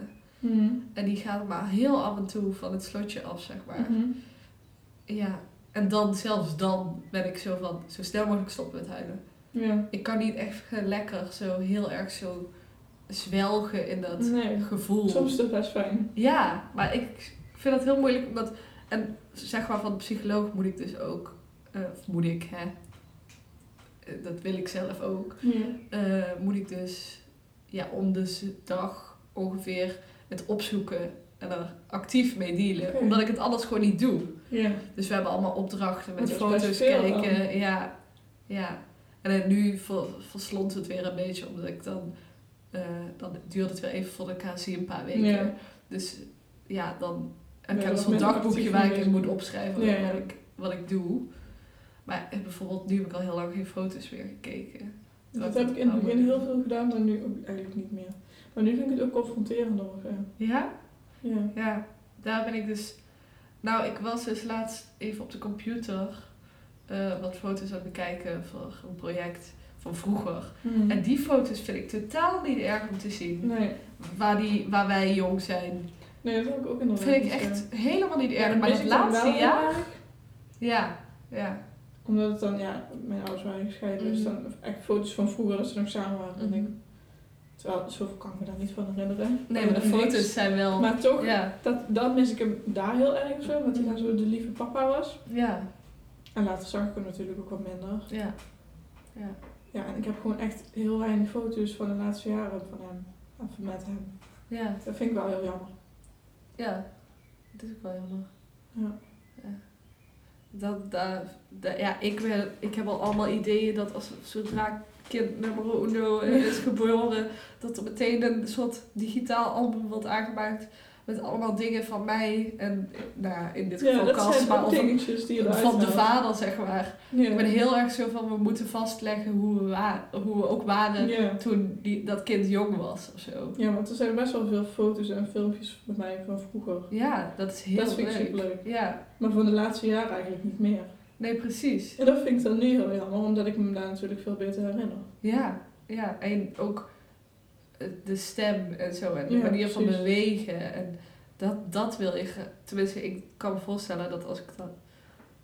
En die gaat maar heel af en toe van het slotje af, zeg maar. Mhm. Ja, en dan, zelfs dan, ben ik zo van, zo snel mogelijk stoppen met huilen. Ja. Ik kan niet echt lekker zo heel erg zo zwelgen in dat Nee. gevoel. Soms is dat best fijn. Ja, maar ik vind dat heel moeilijk omdat, en zeg maar van de psycholoog moet ik dus ook, eh, of moet ik, hè, Eh, dat wil ik zelf ook, Ja. eh, moet ik dus ja, om de z- dag ongeveer het opzoeken en er actief mee dealen, omdat ik het anders gewoon niet doe. Ja. Dus we hebben allemaal opdrachten met Dat foto's kijken. Ja, ja. En dan nu ver, verslond het weer een beetje, omdat ik dan... eh, dan duurt het weer even voor de KC een paar weken. Ja. Dus ja, dan heb ik minder dagboekje waar ik in moet opschrijven Ja, ja. Wat, ik, wat ik doe. Maar eh, bijvoorbeeld, nu heb ik al heel lang geen foto's meer gekeken. Dat heb ik in het begin heel veel gedaan, maar nu ook eigenlijk niet meer. Maar nu vind ik het ook confronterender. Ja? Ja. Ja, daar ben ik dus... Nou, ik was dus laatst even op de computer eh, wat foto's aan het bekijken voor een project van vroeger. Mhm. En die foto's vind ik totaal niet erg om te zien. Nee. Waar, die, waar wij jong zijn. nee, dat heb ik ook inderdaad. vind ik echt ja. helemaal niet erg. maar het laatste jaar... Ja, ja. Omdat het dan, ja, mijn ouders waren gescheiden, dus Mhm. dan echt foto's van vroeger dat ze nog samen waren. Dan Mhm. denk ik, terwijl, zoveel kan ik me daar niet van herinneren. Nee, maar de Niks. foto's zijn wel... Maar toch, Ja, dat, dat mis ik hem daar heel erg zo, want hij Mhm. dan zo de lieve papa was. ja, En later zag ik hem natuurlijk ook wat minder. ja. Ja. Ja, en ik heb gewoon echt heel weinig foto's van de laatste jaren van hem. Of met hem. Ja. Dat vind ik wel heel jammer. Ja. Dat is ook wel jammer. Ja. Dat, dat, dat- ja, ik, ben, ik heb al allemaal ideeën dat als zodra kind nummer uno is geboren, dat er meteen een soort digitaal album wordt aangemaakt met allemaal dingen van mij en nou ja, in dit Ja, geval Cas, zijn maar ook die van de vader zeg maar. Ja. Ik ben heel erg zo van we moeten vastleggen hoe we, hoe we ook waren Ja. toen die, dat kind jong was of zo. ja, want er zijn best wel veel foto's en filmpjes met mij van vroeger. Ja, dat is heel dat vind ik leuk. superleuk. Ja, Maar van de laatste jaren eigenlijk niet meer. nee precies. En dat vind ik dan nu heel jammer, omdat ik me daar natuurlijk veel beter herinner. Ja, ja. En ook de stem en zo. En de Ja, manier van precies. bewegen. En dat, dat wil ge- Tenminste, ik kan me voorstellen dat als ik dat...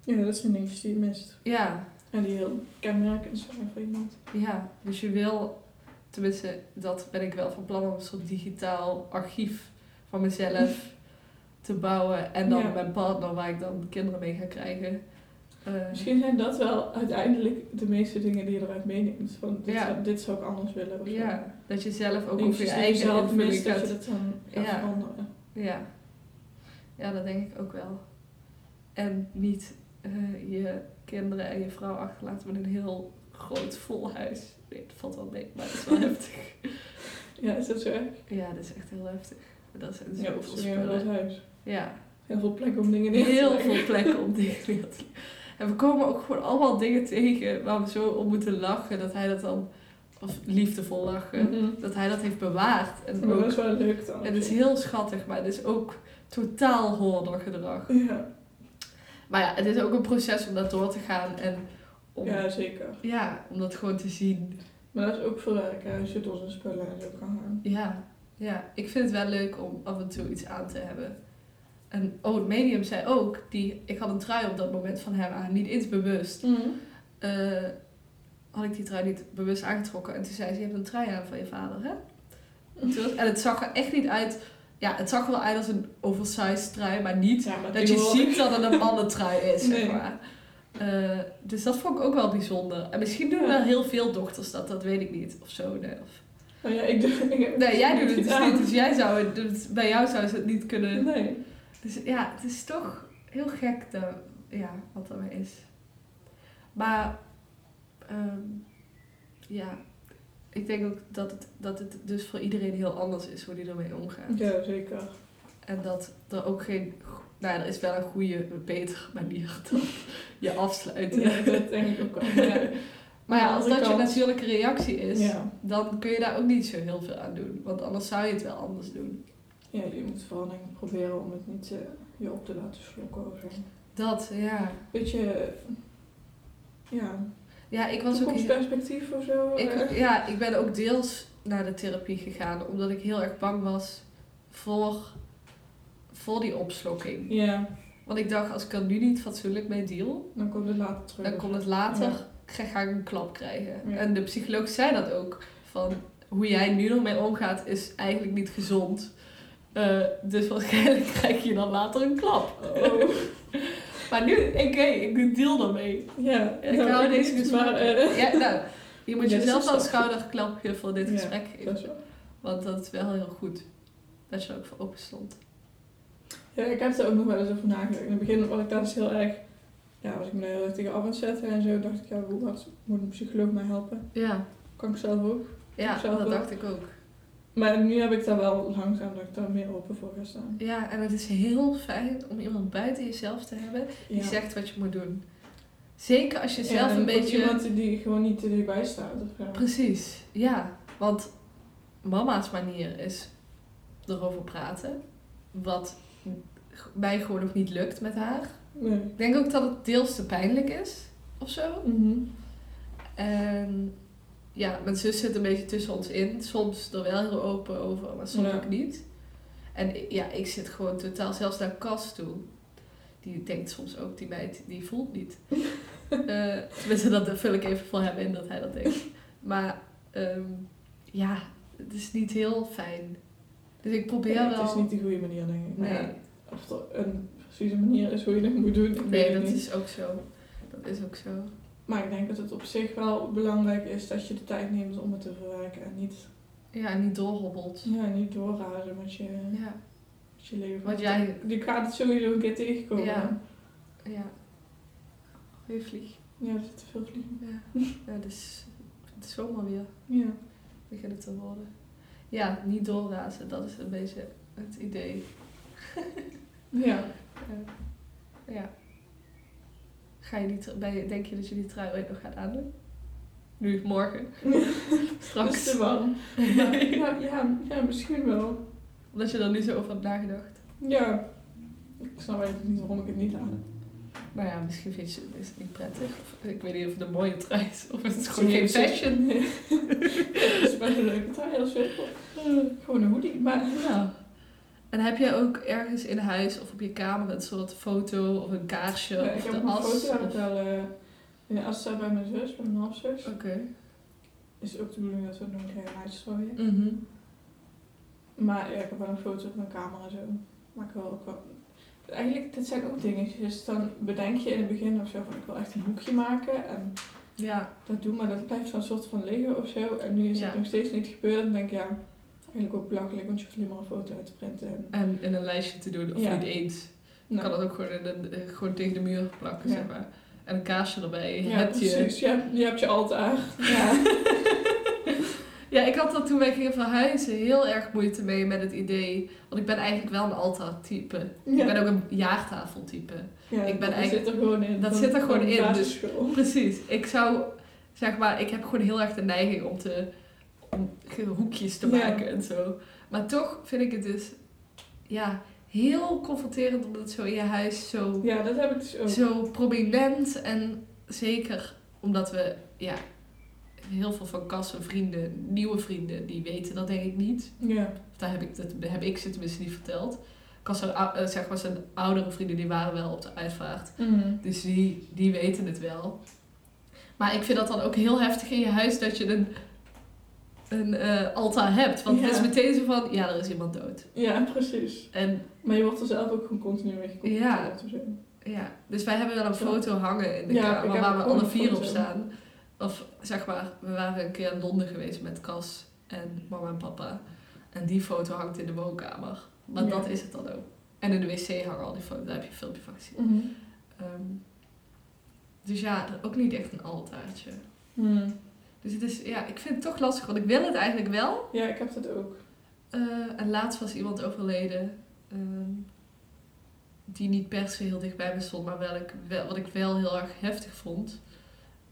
Ja, dat zijn dingetjes die je mist. Ja, En die heel kenmerkend zijn voor iemand. ja. Dus je wil... Tenminste, dat ben ik wel van plan om een soort digitaal archief van mezelf te bouwen. En dan Ja. mijn partner waar ik dan kinderen mee ga krijgen. Eh, Misschien zijn dat wel uiteindelijk de meeste dingen die je eruit meeneemt. Van, dit, Ja. zou, dit zou ik anders willen. Of zo. ja, dat je zelf ook over je eigen zelf mist, dat je dat dan gaat Ja. veranderen. Ja. ja, dat denk ik ook wel. En niet eh, je kinderen en je vrouw achterlaten met een heel groot vol huis. Nee, dat valt wel mee, maar dat is wel heftig. Ja, is dat zo erg? Ja, dat is echt heel heftig. Dat zijn Ja, zoveel een heel groot spullen. huis. Ja, Heel veel plekken om dingen neer te heel leggen. veel plekken om dingen neer te leggen. En we komen ook gewoon allemaal dingen tegen waar we zo om moeten lachen. Dat hij dat dan, of liefdevol lachen, Mhm. dat hij dat heeft bewaard. En Maar dat is wel leuk dan. het is heel schattig, maar het is ook totaal hoordergedrag. Ja, Maar ja, het is ook een proces om dat door te gaan en om, ja. ja, zeker. om dat gewoon te zien. Maar dat is ook voor werk, hè, als je door zijn spullen en zo kan gaan. Ja, ja, ik vind het wel leuk om af en toe iets aan te hebben. En oh, het medium zei ook, die, ik had een trui op dat moment van hem aan, niet eens bewust. Eh, had ik die trui niet bewust aangetrokken. En toen zei ze, je hebt een trui aan van je vader, hè? En, het zag er echt niet uit, ja, het zag er wel uit als een oversized trui, maar niet Ja, maar dat je ziet dat het een mannentrui is, zeg Nee. maar. Eh, dus dat vond ik ook wel bijzonder. En misschien doen Ja. wel heel veel dochters dat, dat weet ik niet. Of zo, nee. Of... Nou ja, ik doe... Ik Nee, jij doet het dus niet, dus jij zou het, dus bij jou zou ze het niet kunnen. Nee. Dus ja, het is toch heel gek dat, ja, wat er is. Maar, ehm, ja, ik denk ook dat het, dat het dus voor iedereen heel anders is hoe die ermee omgaat. Ja, zeker. En dat er ook geen, nou er is wel een goede, betere manier dan je afsluiten. Ja, dat denk ik ook wel. Ja. Maar ja, de als dat je natuurlijke reactie is, Ja. dan kun je daar ook niet zo heel veel aan doen. Want anders zou je het wel anders doen. Ja, je moet vooral denk ik proberen om het niet je op te laten slokken of zo. Dat, ja. Beetje, ja, Ja, ik was ook... toekomstperspectief of zo. Ik, eh. ja, ik ben ook deels naar de therapie gegaan, omdat ik heel erg bang was voor, voor die opslokking. Ja, Want ik dacht, als ik er nu niet fatsoenlijk mee deal, dan komt het later terug. dan komt het later, Ja. ga, ik een klap krijgen. Ja. En de psycholoog zei dat ook, van hoe jij nu ermee omgaat is eigenlijk niet gezond. Eh, dus waarschijnlijk krijg je dan later een klap. Oh. maar nu, oké, ik deal ermee. Ja, Ik nou, hou deze maar, eh, Ja, nou, je moet jezelf wel een schouderklapje voor dit Ja, gesprek geven. dat. Want dat is wel heel goed. Dat je ook voor open stond. Ja, ik heb er ook nog wel eens over nagedacht. In het begin was ik daar dus heel erg, ja, was ik me heel erg tegen af aan het zetten en zo. dacht ik, ja, hoe wat moet een psycholoog mij helpen? Ja, Kan ik zelf ook. ja zelf dat dacht ik ook. Maar nu heb ik daar wel langzaam dat ik daar meer open voor ga staan. Ja, en het is heel fijn om iemand buiten jezelf te hebben die Ja. zegt wat je moet doen. Zeker als je Ja, zelf en een beetje... Iemand die gewoon niet te dichtbij staat. Of zo. Precies, ja. Want mama's manier is erover praten. Wat mij gewoon nog niet lukt met haar. Nee. Ik denk ook dat het deels te pijnlijk is. Of zo. Mhm. En ja, mijn zus zit een beetje tussen ons in. Soms er wel heel open over, maar soms Ja. ook niet. En ja, ik zit gewoon totaal, zelfs naar Cas toe. Die denkt soms ook, die meid, die voelt niet. Eh tenminste, dat vul ik even voor hem in, dat hij dat denkt. Maar ehm, ja, het is niet heel fijn. Dus ik probeer wel... het is niet de goede manier, denk ik. Nee. ja, of er een precieze manier is hoe je dat moet doen, Nee, dat niet. is ook zo. Dat is ook zo. Maar ik denk dat het op zich wel belangrijk is dat je de tijd neemt om het te verwerken. En niet, Ja, en niet doorhobbelt. ja, niet doorrazen met je, Ja. met je leven. Want jij- Je gaat het sowieso een keer tegenkomen. Ja. Ja. Goeie vlieg. Ja, er zitten veel vliegen. Ja. ja, dus het is zomaar weer Ja. beginnen te worden. Ja, niet doorrazen, dat is een beetje het idee. Ja. Ja. ja. Ga je die, ben je, denk je dat je die trui ooit nog gaat aandoen? Nu, morgen. Straks. te warm. Ja, ja, ja, ja, misschien wel. Omdat je er nu zo over hebt nagedacht. Ja. Ik snap eigenlijk niet waarom ik het niet aan. Nou ja, misschien vind je het is het niet prettig. Of, ik weet niet of het een mooie trui is. Of het is Het gewoon geen niet fashion. Het is best een leuke trui als wel. Gewoon een hoodie. Maar Ja. En heb je ook ergens in huis of op je kamer een soort foto of een kaarsje Ja, of ik heb de een as? foto heb ik wel eh, in de as staat bij mijn zus, bij mijn halfzus. Oké. Is ook de bedoeling dat we het nog een keer uitstrooien. Mhm. Maar ja, ik heb wel een foto op mijn kamer en zo. Maar ik wil ook wel... Eigenlijk, dit zijn ook dingetjes. Dan bedenk je in het begin of zo van ik wil echt een boekje maken. En Ja, dat doen, maar dat blijft zo'n soort van liggen of zo. En nu is Ja. het nog steeds niet gebeurd. Dan denk ik, ja, eigenlijk ook belachelijk, want je hoeft alleen maar een foto uit te printen. En, en in een lijstje te doen, of Ja. niet eens. Je nou, kan dat ook gewoon, eh, gewoon tegen de muur plakken, Ja. zeg maar. En een kaarsje erbij. Ja, hebt je... precies. Je hebt, je hebt je altaar. Ja. Ja, ik had dat toen wij gingen verhuizen heel erg moeite mee met het idee. Want ik ben eigenlijk wel een altaar-type. Ik Ja. ben ook een jaartafeltype. Ja, Ik ben dat eigenlijk- zit er gewoon in. dat van- zit er gewoon in, dus-. Precies. Ik zou, zeg maar, ik heb gewoon heel erg de neiging om te om hoekjes te Ja. maken en zo. Maar toch vind ik het dus, ja, heel confronterend omdat het zo in je huis zo, Ja, dat heb ik dus ook. zo prominent en zeker omdat we, ja, heel veel van Kassen vrienden, nieuwe vrienden, die weten dat denk ik niet. Ja. Daar heb ik, dat heb ik ze tenminste niet verteld. Kassen, eh, zeg maar, zijn oudere vrienden, die waren wel op de uitvaart. Mhm. Dus die, die weten het wel. Maar ik vind dat dan ook heel heftig in je huis dat je een, een eh, altaar hebt. Want het Ja. is meteen zo van, ja, er is iemand dood. Ja, precies. En Maar je wordt er zelf ook gewoon continu mee geconfronteerd. zo. ja, dus wij hebben wel een foto hangen in de Ja, kamer waar we alle vier op staan. Of zeg maar, we waren een keer in Londen geweest met Cas en mama en papa. En die foto hangt in de woonkamer. Maar Ja. dat is het dan ook. En in de wc hangen al die foto's, daar heb je een filmpje van gezien. Mhm. Ehm, dus ja, ook niet echt een altaartje. Hmm. Dus het is, ja, ik vind het toch lastig, want ik wil het eigenlijk wel. Ja, ik heb dat ook. Eh, en laatst was iemand overleden ehm, die niet per se heel dicht bij me stond, maar wel, ik, wel, wat ik wel heel erg heftig vond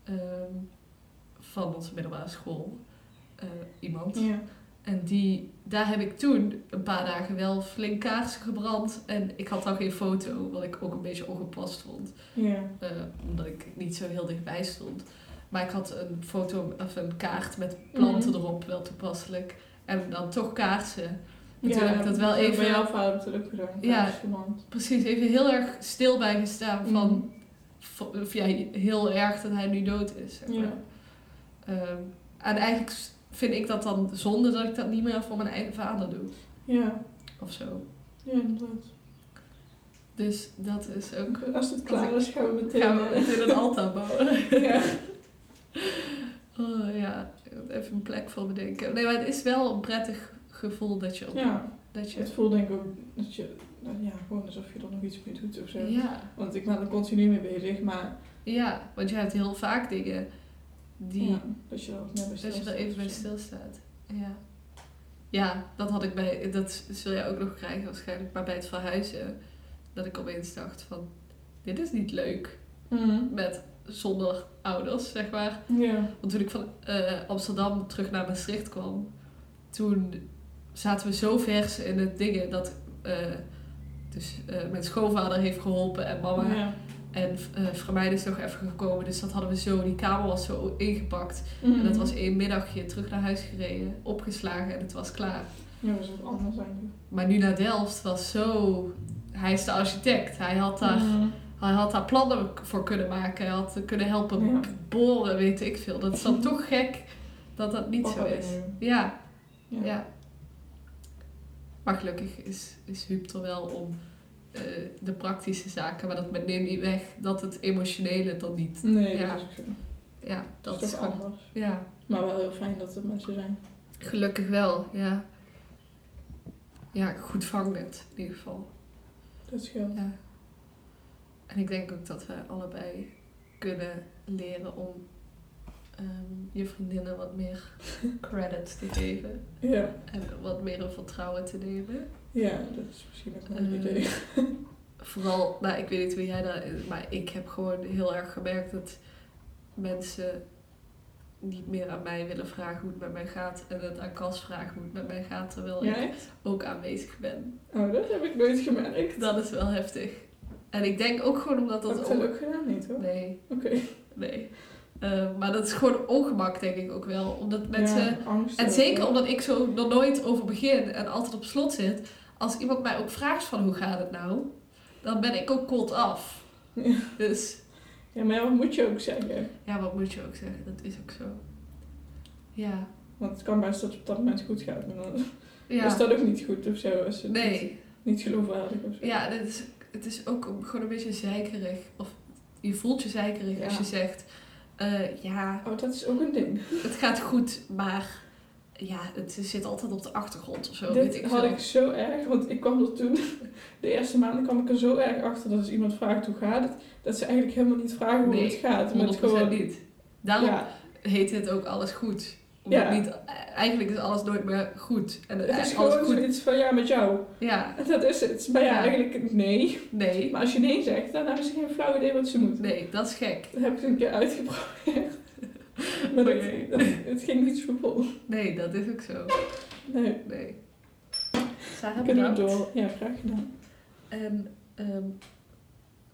ehm, van onze middelbare school. Eh, iemand. Ja. En die, daar heb ik toen een paar dagen wel flink kaarsen gebrand. En ik had dan geen foto, wat ik ook een beetje ongepast vond. Ja. Eh, omdat ik niet zo heel dichtbij stond. Maar ik had een foto of een kaart met planten Mhm. erop, wel toepasselijk. En dan toch kaarsen. En ja, toen heb ik dat wel Bij even, jouw vader ook gedaan. Ja. Precies, even heel erg stil bij gestaan van, Mhm. v- of ja, heel erg dat hij nu dood is. Zeg maar. Ja. Ehm, en eigenlijk vind ik dat dan zonde dat ik dat niet meer voor mijn eigen vader doe. Ja. Of zo. Ja, inderdaad. Dus dat is ook... Als het klaar is, gaan we meteen... Gaan we meteen een altaar bouwen. ja. Oh ja, even een plek voor bedenken. Nee, maar het is wel een prettig gevoel dat je... Op, ja. dat je Het voelt denk ik ook dat je... ja, gewoon alsof je er nog iets mee doet of zo. ja, Want ik ben er continu mee bezig, maar... ja, want je hebt heel vaak dingen die... Ja, dat je er net bij dat je er stilstaat even bij stilstaat. Ja. Ja, dat had ik bij... Dat zul jij ook nog krijgen waarschijnlijk. Maar bij het verhuizen... Dat ik opeens dacht van... Dit is niet leuk. Mhm. Met zonder ouders, zeg maar. Ja. Want toen ik van eh, Amsterdam terug naar Maastricht kwam, toen zaten we zo vers in het dingen dat eh, dus, eh, mijn schoonvader heeft geholpen en mama. Ja. En uh, Vermeijden is nog even gekomen, dus dat hadden we zo, die kamer was zo ingepakt. Mhm. En dat was één middagje terug naar huis gereden, opgeslagen en het was klaar. Ja, dat is wat anders eigenlijk. Maar nu naar Delft was zo... Hij is de architect, hij had daar... Mhm. Hij had daar plannen voor kunnen maken. Hij had kunnen helpen Ja. boren, weet ik veel. Dat is dan toch gek dat dat niet zo is. Ja, Ja. ja. Maar gelukkig is, is Huub er wel om eh, de praktische zaken. Maar dat neemt niet weg dat het emotionele dan niet. Nee, Ja. dat is ook. Ja, Dat dat is gewoon. anders. Ja, Maar wel heel fijn dat er mensen zijn. gelukkig wel, ja. Ja, goed vangnet in ieder geval. Dat scheelt. Ja. En ik denk ook dat we allebei kunnen leren om ehm, je vriendinnen wat meer credit te geven. Ja. En wat meer in vertrouwen te nemen. ja, dat is misschien ook een Eh, idee. Vooral, nou ik weet niet hoe jij daar, maar ik heb gewoon heel erg gemerkt dat mensen niet meer aan mij willen vragen hoe het met mij gaat en het aan Cas vragen hoe het met mij gaat, terwijl Ja, ik ook aanwezig ben. Oh, dat heb ik nooit gemerkt. Dat is wel heftig. En ik denk ook gewoon omdat Dat dat... heb on- ook gedaan niet hoor. Nee, Oké. nee. Eh, maar dat is gewoon ongemak denk ik ook wel. Omdat mensen... Ja, angst. En zeker omdat ik zo er nooit over begin en altijd op slot zit. Als iemand mij ook vraagt van hoe gaat het nou, dan ben ik ook cold af. Ja. Dus Ja, maar wat moet je ook zeggen? ja, wat moet je ook zeggen? Dat is ook zo. Ja. Want het kan best dat het op dat moment goed gaat. Maar dan Ja. is dat ook niet goed of zo. Als het niet, Nee. niet geloofwaardig of zo. Ja, het is, het is ook gewoon een beetje zeikerig. Of je voelt je zeikerig als je zegt... eh, ja, Oh, dat is ook een ding. het gaat goed, maar... Ja, het zit altijd op de achtergrond of zo. Dit weet ik had ik zo erg, want ik kwam er toen, de eerste maanden kwam ik er zo erg achter dat als iemand vraagt hoe gaat het, dat ze eigenlijk helemaal niet vragen hoe Nee, het gaat. 100% Maar het gewoon, niet. Daarom ja, heet dit ook alles goed. Omdat Ja. niet, eigenlijk is alles nooit meer goed. En het is alles gewoon goed. zoiets van ja met jou. Ja, dat is het. Maar ja, Ja. eigenlijk nee. nee. Maar als je nee zegt, dan hebben ze geen flauw idee wat ze moeten. Nee, dat is gek. Dat heb ik een keer uitgeprobeerd. maar dat, Oké. dat- het ging niet zo vol. Nee, dat is ook zo. Nee, Nee. Sarah, kunnen we bedankt. door. Ja, graag gedaan. En ehm,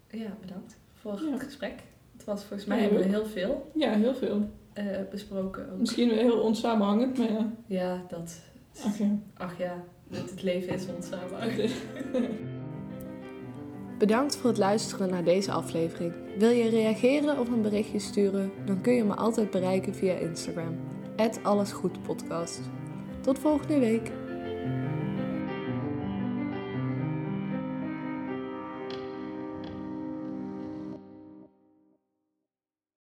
ja, bedankt voor Ja. het gesprek. Het was volgens mij Ja, hebben we ook. heel veel Ja, heel veel. Eh, besproken. Ook. Misschien heel onsamenhangend, maar ja. Ja, dat. Ach ja. Ach ja, het, het leven is onsamen. Bedankt voor het luisteren naar deze aflevering. Wil je reageren of een berichtje sturen? Dan kun je me altijd bereiken via Instagram. allesgoedpodcast. Tot volgende week.